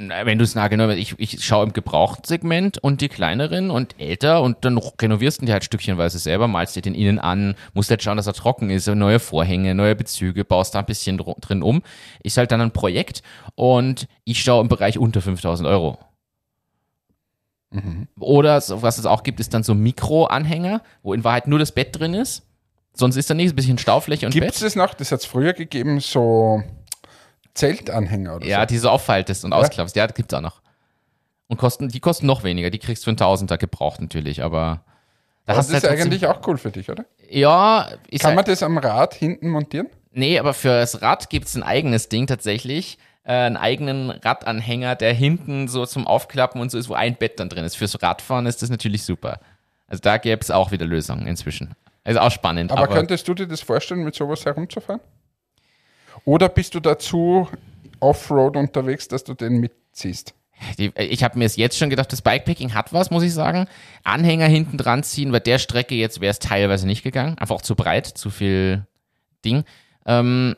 Wenn du es nah genau, ich, ich schaue im Gebrauchtsegment und die kleineren und älter und dann renovierst du die halt stückchenweise selber, malst dir den innen an, musst halt schauen, dass er trocken ist, neue Vorhänge, neue Bezüge, baust da ein bisschen dr- drin um. Ist halt dann ein Projekt und ich schaue im Bereich unter 5000 Euro. Oder so, was es auch gibt, ist dann so Mikroanhänger, wo in Wahrheit nur das Bett drin ist. Sonst ist da nichts, ein bisschen Staufläche und Gibt Bett. es das noch? Das hat es früher gegeben, so Zeltanhänger oder Ja, so. die so auffaltest und ausklappst. Ja, das gibt's auch noch. Und kosten, die kosten noch weniger. Die kriegst du für einen Tausender gebraucht natürlich, aber da das ist halt eigentlich auch cool für dich, oder? Ja, Kann man das am Rad hinten montieren? nee, aber für das Rad gibt's ein eigenes Ding tatsächlich. Äh, einen eigenen Radanhänger, der hinten so zum Aufklappen und so ist, wo ein Bett dann drin ist. Fürs Radfahren ist das natürlich super. Also da gäbe es auch wieder Lösungen inzwischen. Also auch spannend. Aber, Aber, könntest du dir das vorstellen, mit sowas herumzufahren? Oder bist du dazu Offroad unterwegs, dass du den mitziehst? Die, ich habe mir es jetzt schon gedacht, das Bikepacking hat was, muss ich sagen. Anhänger hinten dran ziehen, bei der Strecke jetzt wäre es teilweise nicht gegangen. Einfach auch zu breit, zu viel Ding. Ähm,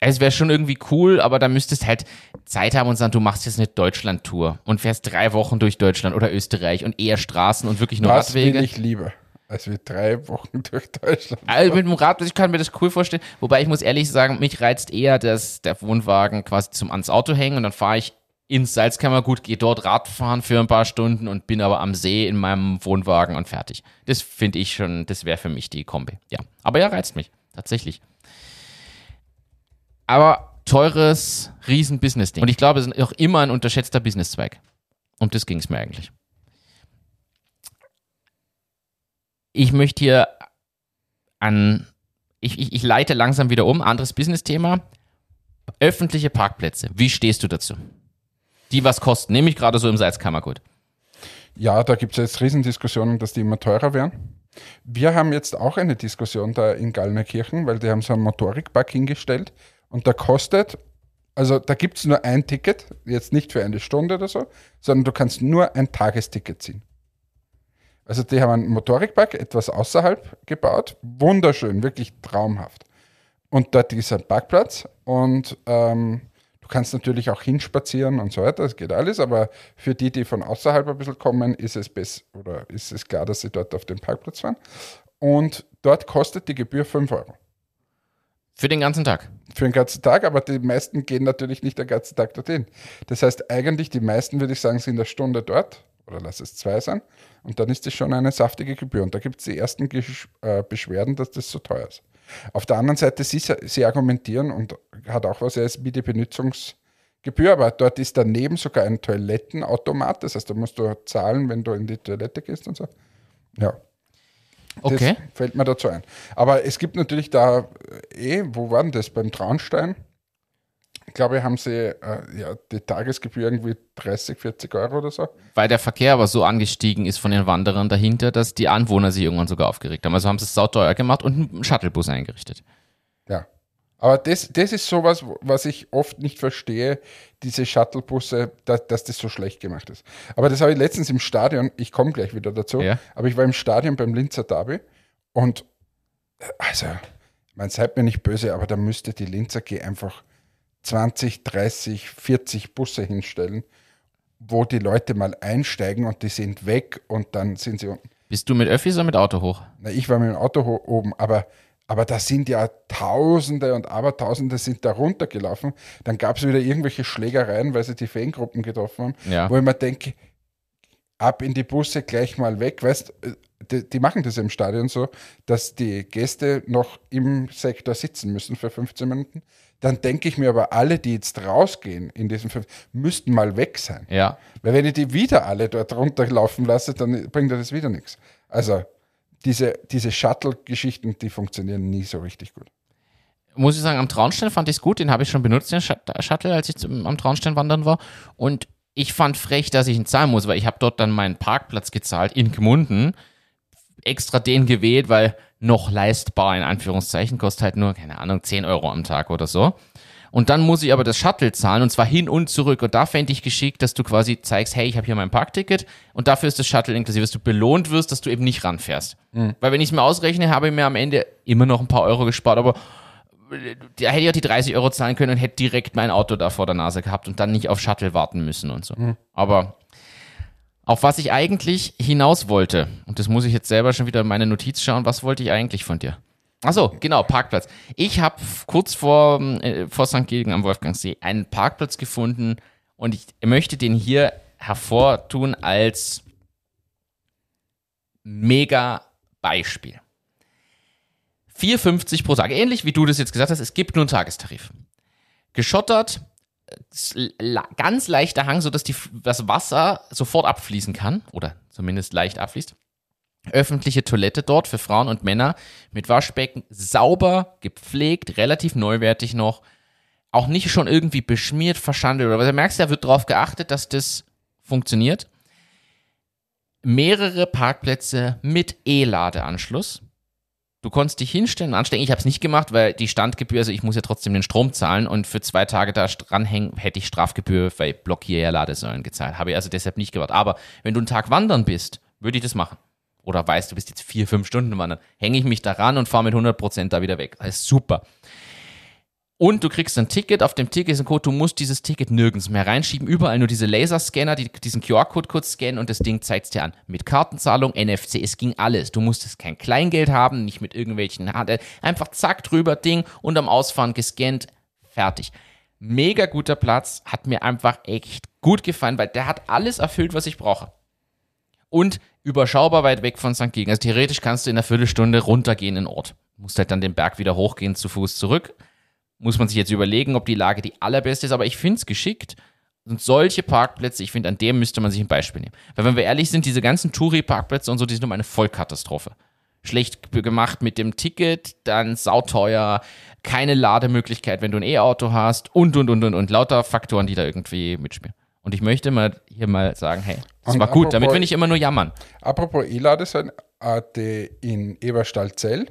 Es wäre schon irgendwie cool, aber da müsstest halt Zeit haben und sagen, du machst jetzt eine Deutschland-Tour und fährst drei Wochen durch Deutschland oder Österreich und eher Straßen und wirklich nur Was Radwege. will ich lieber, als wir drei Wochen [laughs] durch Deutschland Also mit dem Rad, ich kann mir das cool vorstellen. Wobei ich muss ehrlich sagen, mich reizt eher, dass der Wohnwagen quasi zum ans Auto hängen und dann fahre ich ins Salzkammergut, gehe dort Radfahren für ein paar Stunden und bin aber am See in meinem Wohnwagen und fertig. Das finde ich schon, das wäre für mich die Kombi. Ja, aber ja, reizt mich tatsächlich. Aber teures, riesen Business-Ding. Und ich glaube, es ist auch immer ein unterschätzter Businesszweig. Um das ging es mir eigentlich. Ich möchte hier an, ich, ich, ich leite langsam wieder um, anderes Business-Thema. Öffentliche Parkplätze. Wie stehst du dazu? Die was kosten, nämlich gerade so im Salzkammergut. Ja, da gibt es jetzt Riesendiskussionen, dass die immer teurer werden. Wir haben jetzt auch eine Diskussion da in Gallnerkirchen, weil die haben so einen Motorikpark hingestellt und da kostet, also da gibt es nur ein Ticket, jetzt nicht für eine Stunde oder so, sondern du kannst nur ein Tagesticket ziehen. Also die haben einen Motorikpark etwas außerhalb gebaut, wunderschön, wirklich traumhaft. Und dort ist ein Parkplatz und ähm, du kannst natürlich auch hinspazieren und so weiter, das geht alles, aber für die, die von außerhalb ein bisschen kommen, ist es besser oder ist es klar, dass sie dort auf den Parkplatz fahren. Und dort kostet die Gebühr 5 Euro. Für den ganzen Tag. Für den ganzen Tag, aber die meisten gehen natürlich nicht den ganzen Tag dorthin. Das heißt, eigentlich die meisten, würde ich sagen, sind eine Stunde dort oder lass es zwei sein und dann ist das schon eine saftige Gebühr. Und da gibt es die ersten Gesch- äh, Beschwerden, dass das so teuer ist. Auf der anderen Seite, sie, sie argumentieren und hat auch was heißt, wie die Benutzungsgebühr, aber dort ist daneben sogar ein Toilettenautomat, das heißt, da musst du zahlen, wenn du in die Toilette gehst und so. Ja. Okay. Das fällt mir dazu ein. Aber es gibt natürlich da, äh, eh, wo war denn das? Beim Traunstein? Ich glaube, haben sie äh, ja, die Tagesgebühr irgendwie 30, 40 Euro oder so. Weil der Verkehr aber so angestiegen ist von den Wanderern dahinter, dass die Anwohner sich irgendwann sogar aufgeregt haben. Also haben sie es sauteuer gemacht und einen Shuttlebus eingerichtet. Ja. Aber das, das ist sowas, was ich oft nicht verstehe, diese Shuttlebusse, dass, dass das so schlecht gemacht ist. Aber das habe ich letztens im Stadion, ich komme gleich wieder dazu, Ja. aber ich war im Stadion beim Linzer Derby und äh, also, man seid mir nicht böse, aber da müsste die Linzer G einfach 20, 30, 40 Busse hinstellen, wo die Leute mal einsteigen und die sind weg und dann sind sie unten. Bist du mit Öffis oder mit Auto hoch? Na, ich war mit dem Auto oben, aber, aber da sind ja Tausende und Abertausende sind da runtergelaufen. Dann gab es wieder irgendwelche Schlägereien, weil sie die Fangruppen getroffen haben, Ja. wo ich mir denke, ab in die Busse gleich mal weg. Weißt äh, die, die machen das im Stadion so, dass die Gäste noch im Sektor sitzen müssen für 15 Minuten. Dann denke ich mir aber, alle, die jetzt rausgehen in diesen fünf, müssten mal weg sein. Ja. Weil wenn ich die wieder alle dort runterlaufen lasse, dann bringt das wieder nichts. Also diese, diese Shuttle-Geschichten, die funktionieren nie so richtig gut. Muss ich sagen, am Traunstein fand ich es gut. Den habe ich schon benutzt, den Shut- Shuttle, als ich zum, am Traunstein wandern war. Und ich fand frech, dass ich ihn zahlen muss, weil ich habe dort dann meinen Parkplatz gezahlt in Gmunden. Extra den gewählt, weil noch leistbar, in Anführungszeichen, kostet halt nur, keine Ahnung, 10 Euro am Tag oder so. Und dann muss ich aber das Shuttle zahlen und zwar hin und zurück. Und da fände ich geschickt, dass du quasi zeigst, hey, ich habe hier mein Parkticket und dafür ist das Shuttle inklusive, dass du belohnt wirst, dass du eben nicht ranfährst. Weil wenn ich es mir ausrechne, habe ich mir am Ende immer noch ein paar Euro gespart, aber da hätte ich auch die 30 Euro zahlen können und hätte direkt mein Auto da vor der Nase gehabt und dann nicht auf Shuttle warten müssen und so. Aber auf was ich eigentlich hinaus wollte, und das muss ich jetzt selber schon wieder in meine Notiz schauen, was wollte ich eigentlich von dir? Achso, genau, Parkplatz. Ich habe kurz vor, äh, vor St. Gilgen am Wolfgangsee einen Parkplatz gefunden und ich möchte den hier hervortun als mega Beispiel. 4,50 pro Tag. Ähnlich wie du das jetzt gesagt hast, es gibt nur einen Tagestarif. Geschottert, ganz leichter Hang, sodass die, das Wasser sofort abfließen kann oder zumindest leicht abfließt. Öffentliche Toilette dort für Frauen und Männer mit Waschbecken, sauber, gepflegt, relativ neuwertig noch. Auch nicht schon irgendwie beschmiert, verschandelt oder was. Du merkst, da wird darauf geachtet, dass das funktioniert. Mehrere Parkplätze mit E-Ladeanschluss. Du konntest dich hinstellen und anstecken. Ich habe es nicht gemacht, weil die Standgebühr, also ich muss ja trotzdem den Strom zahlen und für zwei Tage da dranhängen, hätte ich Strafgebühr bei blockier Ladesäulen gezahlt. Habe ich also deshalb nicht gemacht. Aber wenn du einen Tag wandern bist, würde ich das machen. Oder weißt, du bist jetzt vier, fünf Stunden wandern, hänge ich mich daran und fahre mit 100% da wieder weg. Das ist super. Und du kriegst ein Ticket, auf dem Ticket ist ein Code, du musst dieses Ticket nirgends mehr reinschieben, überall nur diese Laserscanner, die diesen QR-Code kurz scannen und das Ding zeigt dir an. Mit Kartenzahlung, NFC, es ging alles. Du musstest kein Kleingeld haben, nicht mit irgendwelchen, einfach zack drüber Ding und am Ausfahren gescannt, fertig. Mega guter Platz, hat mir einfach echt gut gefallen, weil der hat alles erfüllt, was ich brauche. Und überschaubar weit weg von St. Gegen. Also theoretisch kannst du in einer Viertelstunde runtergehen in den Ort. Musst halt dann den Berg wieder hochgehen, zu Fuß zurück muss man sich jetzt überlegen, ob die Lage die allerbeste ist, aber ich finde es geschickt. Und solche Parkplätze, ich finde, an dem müsste man sich ein Beispiel nehmen. Weil wenn wir ehrlich sind, diese ganzen Touri-Parkplätze und so, die sind um eine Vollkatastrophe. Schlecht gemacht mit dem Ticket, dann sauteuer, keine Lademöglichkeit, wenn du ein E-Auto hast und, und, und, und, und, lauter Faktoren, die da irgendwie mitspielen. Und ich möchte mal hier mal sagen, hey, das und war gut, damit will ich immer nur jammern. Apropos E-Ladesäulen, äh, in Eberstadt-Zell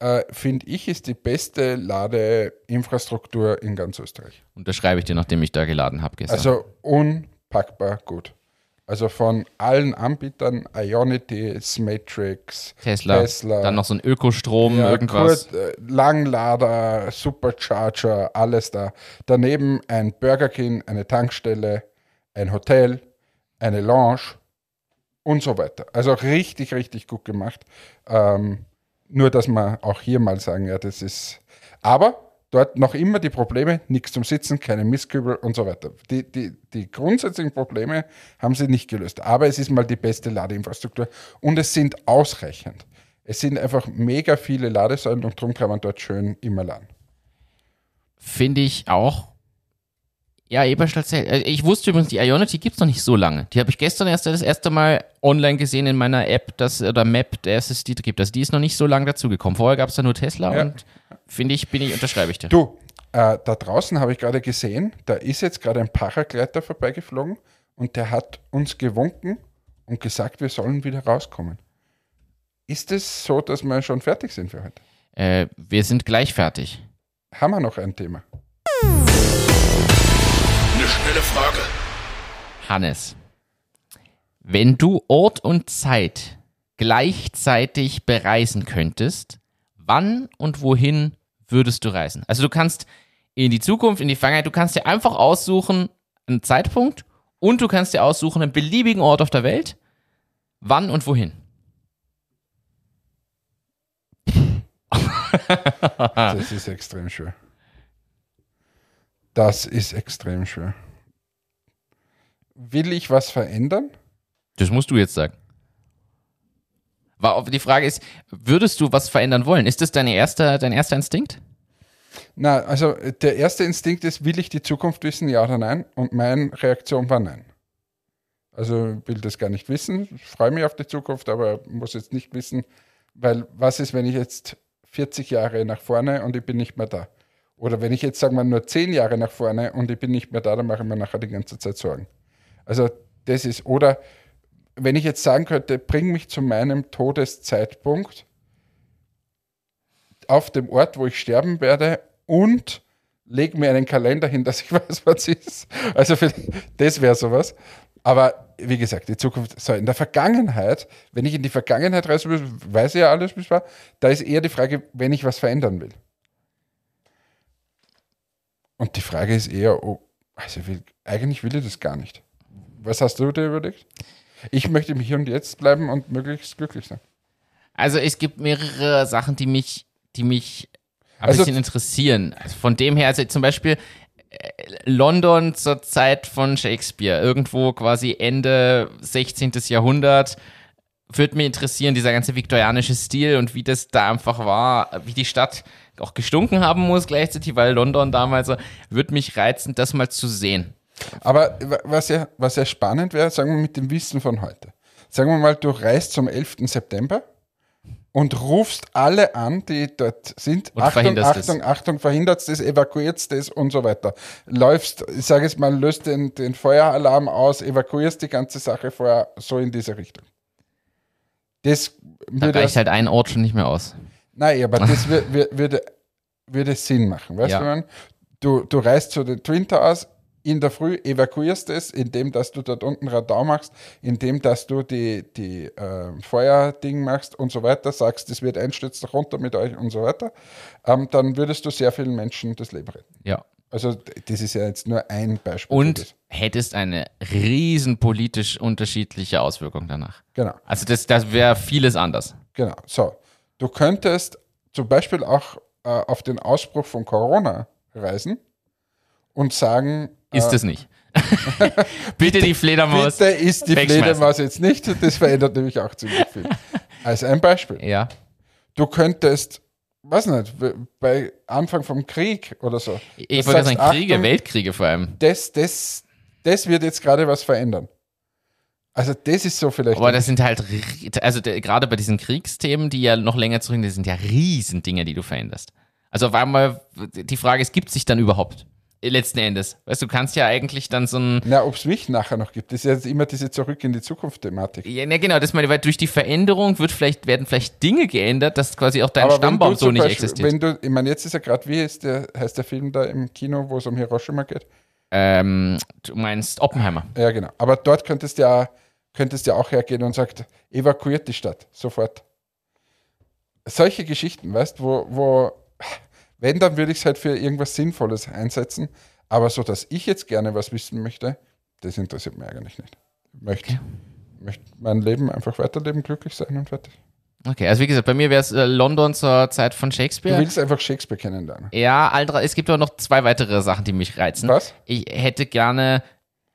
äh, finde ich, ist die beste Ladeinfrastruktur in ganz Österreich. Und das schreibe ich dir, nachdem ich da geladen habe gestern. Also unpackbar gut. Also von allen Anbietern, Ionity, Matrix, Tesla, Tesla, dann noch so ein Ökostrom, ja, irgendwas. Kurt, äh, Langlader, Supercharger, alles da. Daneben ein Burger King, eine Tankstelle, ein Hotel, eine Lounge und so weiter. Also richtig, richtig gut gemacht. Ähm, nur, dass wir auch hier mal sagen, ja, das ist. Aber dort noch immer die Probleme, nichts zum Sitzen, keine Mistkübel und so weiter. Die, die, die grundsätzlichen Probleme haben sie nicht gelöst. Aber es ist mal die beste Ladeinfrastruktur und es sind ausreichend. Es sind einfach mega viele Ladesäulen und darum kann man dort schön immer laden. Finde ich auch. Ja, Eberstadt-Zell. Äh, ich wusste übrigens, die Ionity gibt es noch nicht so lange. Die habe ich gestern erst das erste Mal online gesehen in meiner App, dass, oder Map, der es die gibt. Also die ist noch nicht so lange dazugekommen. Vorher gab es da nur Tesla ja. und finde ich, bin ich, unterschreibe ich dir. Du, äh, da draußen habe ich gerade gesehen, da ist jetzt gerade ein Paragleiter vorbeigeflogen und der hat uns gewunken und gesagt, wir sollen wieder rauskommen. Ist es so, dass wir schon fertig sind für heute? Äh, wir sind gleich fertig. Haben wir noch ein Thema? Schnelle Frage. Hannes, wenn du Ort und Zeit gleichzeitig bereisen könntest, wann und wohin würdest du reisen? Also du kannst in die Zukunft, in die Vergangenheit, du kannst dir einfach aussuchen einen Zeitpunkt und du kannst dir aussuchen einen beliebigen Ort auf der Welt, wann und wohin. das ist extrem schwer. Das ist extrem schwer. Will ich was verändern? Das musst du jetzt sagen. Die Frage ist, würdest du was verändern wollen? Ist das dein erster, dein erster Instinkt? Na, also der erste Instinkt ist, will ich die Zukunft wissen, ja oder nein? Und meine Reaktion war nein. Also will das gar nicht wissen, freue mich auf die Zukunft, aber muss jetzt nicht wissen, weil was ist, wenn ich jetzt 40 Jahre nach vorne und ich bin nicht mehr da? Oder wenn ich jetzt, sagen wir, nur zehn Jahre nach vorne und ich bin nicht mehr da, dann mache ich mir nachher die ganze Zeit Sorgen. Also das ist, oder wenn ich jetzt sagen könnte, bring mich zu meinem Todeszeitpunkt auf dem Ort, wo ich sterben werde und leg mir einen Kalender hin, [laughs] dass ich weiß, was ist. Also für, das wäre sowas. Aber wie gesagt, die Zukunft, so in der Vergangenheit, wenn ich in die Vergangenheit reisen will, weiß ich ja alles, es war, da ist eher die Frage, wenn ich was verändern will. Und die Frage ist eher, oh, also will, eigentlich will ich das gar nicht. Was hast du dir überlegt? Ich möchte mich hier und jetzt bleiben und möglichst glücklich sein. Also es gibt mehrere Sachen, die mich, die mich ein also, bisschen interessieren. Also von dem her, also zum Beispiel äh, London zur Zeit von Shakespeare, irgendwo quasi Ende 16. Jahrhundert, würde mich interessieren, dieser ganze viktorianische Stil und wie das da einfach war, wie die Stadt auch gestunken haben muss gleichzeitig, weil London damals, würde mich reizen, das mal zu sehen. Aber was ja, was ja spannend wäre, sagen wir mit dem Wissen von heute. Sagen wir mal, du reist zum 11. September und rufst alle an, die dort sind. Und Achtung, Achtung, das. Achtung, verhindert das, evakuiert das und so weiter. Läufst, ich sage es mal, löst den, den Feueralarm aus, evakuierst die ganze Sache vorher, so in diese Richtung. Das da reicht halt ein Ort schon nicht mehr aus. Nein, aber das [laughs] würde, würde, würde Sinn machen. Weißt ja. du, du, du reist zu den Twin Towers, in der Früh evakuierst es, indem dass du dort unten Radau machst, indem dass du die, die äh, Feuerding machst und so weiter, sagst, es wird einstürzen runter mit euch und so weiter, ähm, dann würdest du sehr vielen Menschen das Leben retten. Ja. Also das ist ja jetzt nur ein Beispiel. Und hättest eine riesen politisch unterschiedliche Auswirkung danach. Genau, Also das, das wäre vieles anders. genau. So, du könntest zum Beispiel auch äh, auf den Ausbruch von Corona reisen und sagen, Ist es nicht. [laughs] Bitte die Fledermaus. bitte ist die. Fledermaus jetzt nicht. Das verändert nämlich auch ziemlich viel. Als ein Beispiel. Ja. Du könntest, weiß nicht, bei Anfang vom Krieg oder so. Ich wollte sagen, Kriege, Achtung, Weltkriege vor allem. Das, das, das wird jetzt gerade was verändern. Also das ist so vielleicht. Aber das sind halt, also der- gerade bei diesen Kriegsthemen, die ja noch länger zurück, das sind ja riesen Dinge, die du veränderst. Also auf einmal, die Frage ist, gibt es sich dann überhaupt? Letzten Endes. Weißt du, du kannst ja eigentlich dann so ein, Na, ob es mich nachher noch gibt, das ist jetzt immer diese Zurück in die Zukunft-Thematik. ja, ne, genau, das meine ich, weil durch die Veränderung wird vielleicht, werden vielleicht Dinge geändert, dass quasi auch dein Aber Stammbaum so nicht Beispiel- existiert. Wenn du, ich meine, jetzt ist ja gerade, wie ist der, heißt der Film da im Kino, wo es um Hiroshima geht? ähm, du meinst Oppenheimer. Ja, genau. Aber dort könntest du ja, könntest ja auch hergehen und sagt, evakuiert die Stadt sofort. Solche Geschichten, weißt wo, wo, wenn, dann würde ich es halt für irgendwas Sinnvolles einsetzen. Aber so, dass ich jetzt gerne was wissen möchte, das interessiert mich eigentlich nicht. Ich möchte, möchte mein Leben einfach weiterleben, glücklich sein und fertig. Okay, also wie gesagt, bei mir wäre es äh, London zur Zeit von Du Shakespeare. willst einfach Shakespeare kennenlernen. Ja, Aldra, es gibt aber noch zwei weitere Sachen, die mich reizen. Was? Ich hätte gerne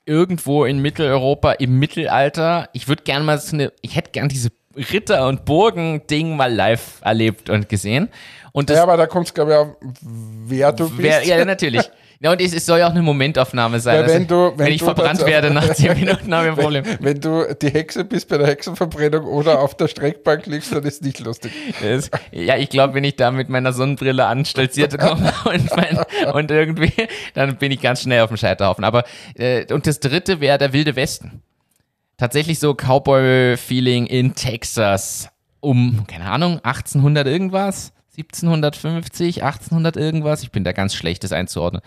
irgendwo in Mitteleuropa im Mittelalter, ich würde gerne mal so eine, ich hätte gerne diese Ritter- und Burgen-Ding mal live erlebt und gesehen. Und das Ja, aber da kommt es, glaube ich, auf, wer du bist. ja, natürlich. [laughs] Ja, und es, es soll ja auch eine Momentaufnahme sein. Weil Also, wenn du- wenn ich du verbrannt werde nach zehn Minuten, habe ich ein Problem. Wenn du die Hexe bist bei der Hexenverbrennung oder auf der Streckbank liegst, dann ist nicht lustig. Das, ja, ich glaube, wenn ich da mit meiner Sonnenbrille anstolziert [laughs] komme und, mein, und irgendwie, dann bin ich ganz schnell auf dem Scheiterhaufen. Aber äh, und das dritte wäre der wilde Westen. Tatsächlich so Cowboy-Feeling in Texas um, keine Ahnung, 1800 irgendwas, 1750, 1800 irgendwas. Ich bin da ganz schlecht, das einzuordnen.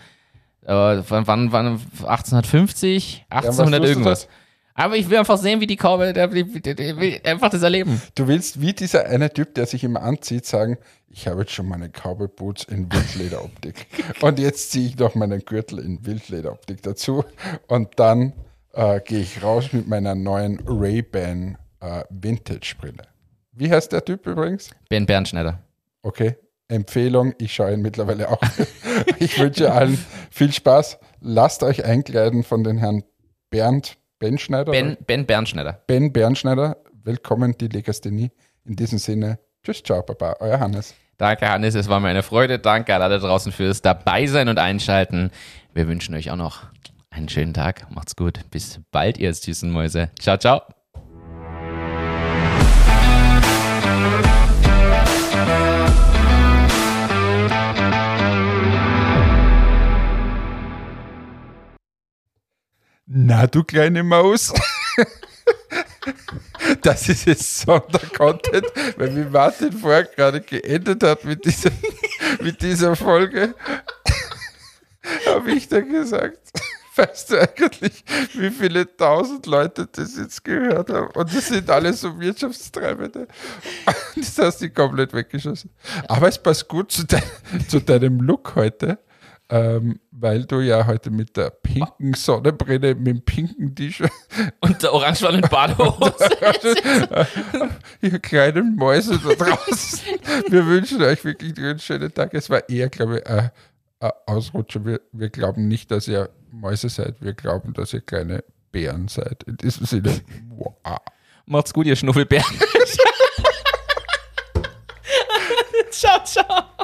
Äh, wann, wann, wann, 1850, was 1800 tust du irgendwas. Aber ich will einfach sehen, wie die Cowboy, der will einfach das erleben. Du willst wie dieser eine Typ, der sich immer anzieht, sagen, ich habe jetzt schon meine Cowboy Boots in Wildlederoptik. [laughs] und jetzt ziehe ich noch meinen Gürtel in Wildlederoptik dazu. Und dann äh, gehe ich raus mit meiner neuen Ray-Ban äh, Vintage-Brille. Wie heißt der Typ übrigens? Ben Bernschneider. Okay. Empfehlung, ich schaue ihn mittlerweile auch. [laughs] ich wünsche allen viel Spaß. Lasst euch einkleiden von den Herrn Bernd Benschneider. Ben, ben Bernschneider. Ben Bernschneider. Willkommen, die Legasthenie. In diesem Sinne, tschüss, ciao, Baba, euer Hannes. Danke, Hannes. Es war mir eine Freude. Danke an alle draußen fürs Dabeisein und Einschalten. Wir wünschen euch auch noch einen schönen Tag. Macht's gut. Bis bald, ihr süßen Mäuse. Ciao, ciao. Na, du kleine Maus. [laughs] Das ist jetzt Sondercontent, weil wie Martin vorher gerade geendet hat mit dieser, mit dieser Folge, habe ich dann gesagt, [laughs] weißt du eigentlich, wie viele tausend Leute das jetzt gehört haben? Und das sind alle so Wirtschaftstreibende. [laughs] Das hast du komplett weggeschossen. Aber es passt gut zu, dein, zu deinem Look heute. Ähm, weil du ja heute mit der pinken Sonnenbrille, mit dem pinken T-Shirt, Und der orangefarbenen [laughs] Badehose. ihr kleinen Mäuse da draußen, wir wünschen euch wirklich einen schönen Tag. Es war eher, glaube ich, ein, ein Ausrutscher. Wir, wir glauben nicht, dass ihr Mäuse seid, wir glauben, dass ihr kleine Bären seid. In diesem Sinne, wow. Macht's gut, ihr Schnuffelbären. [laughs] [laughs] ciao, ciao.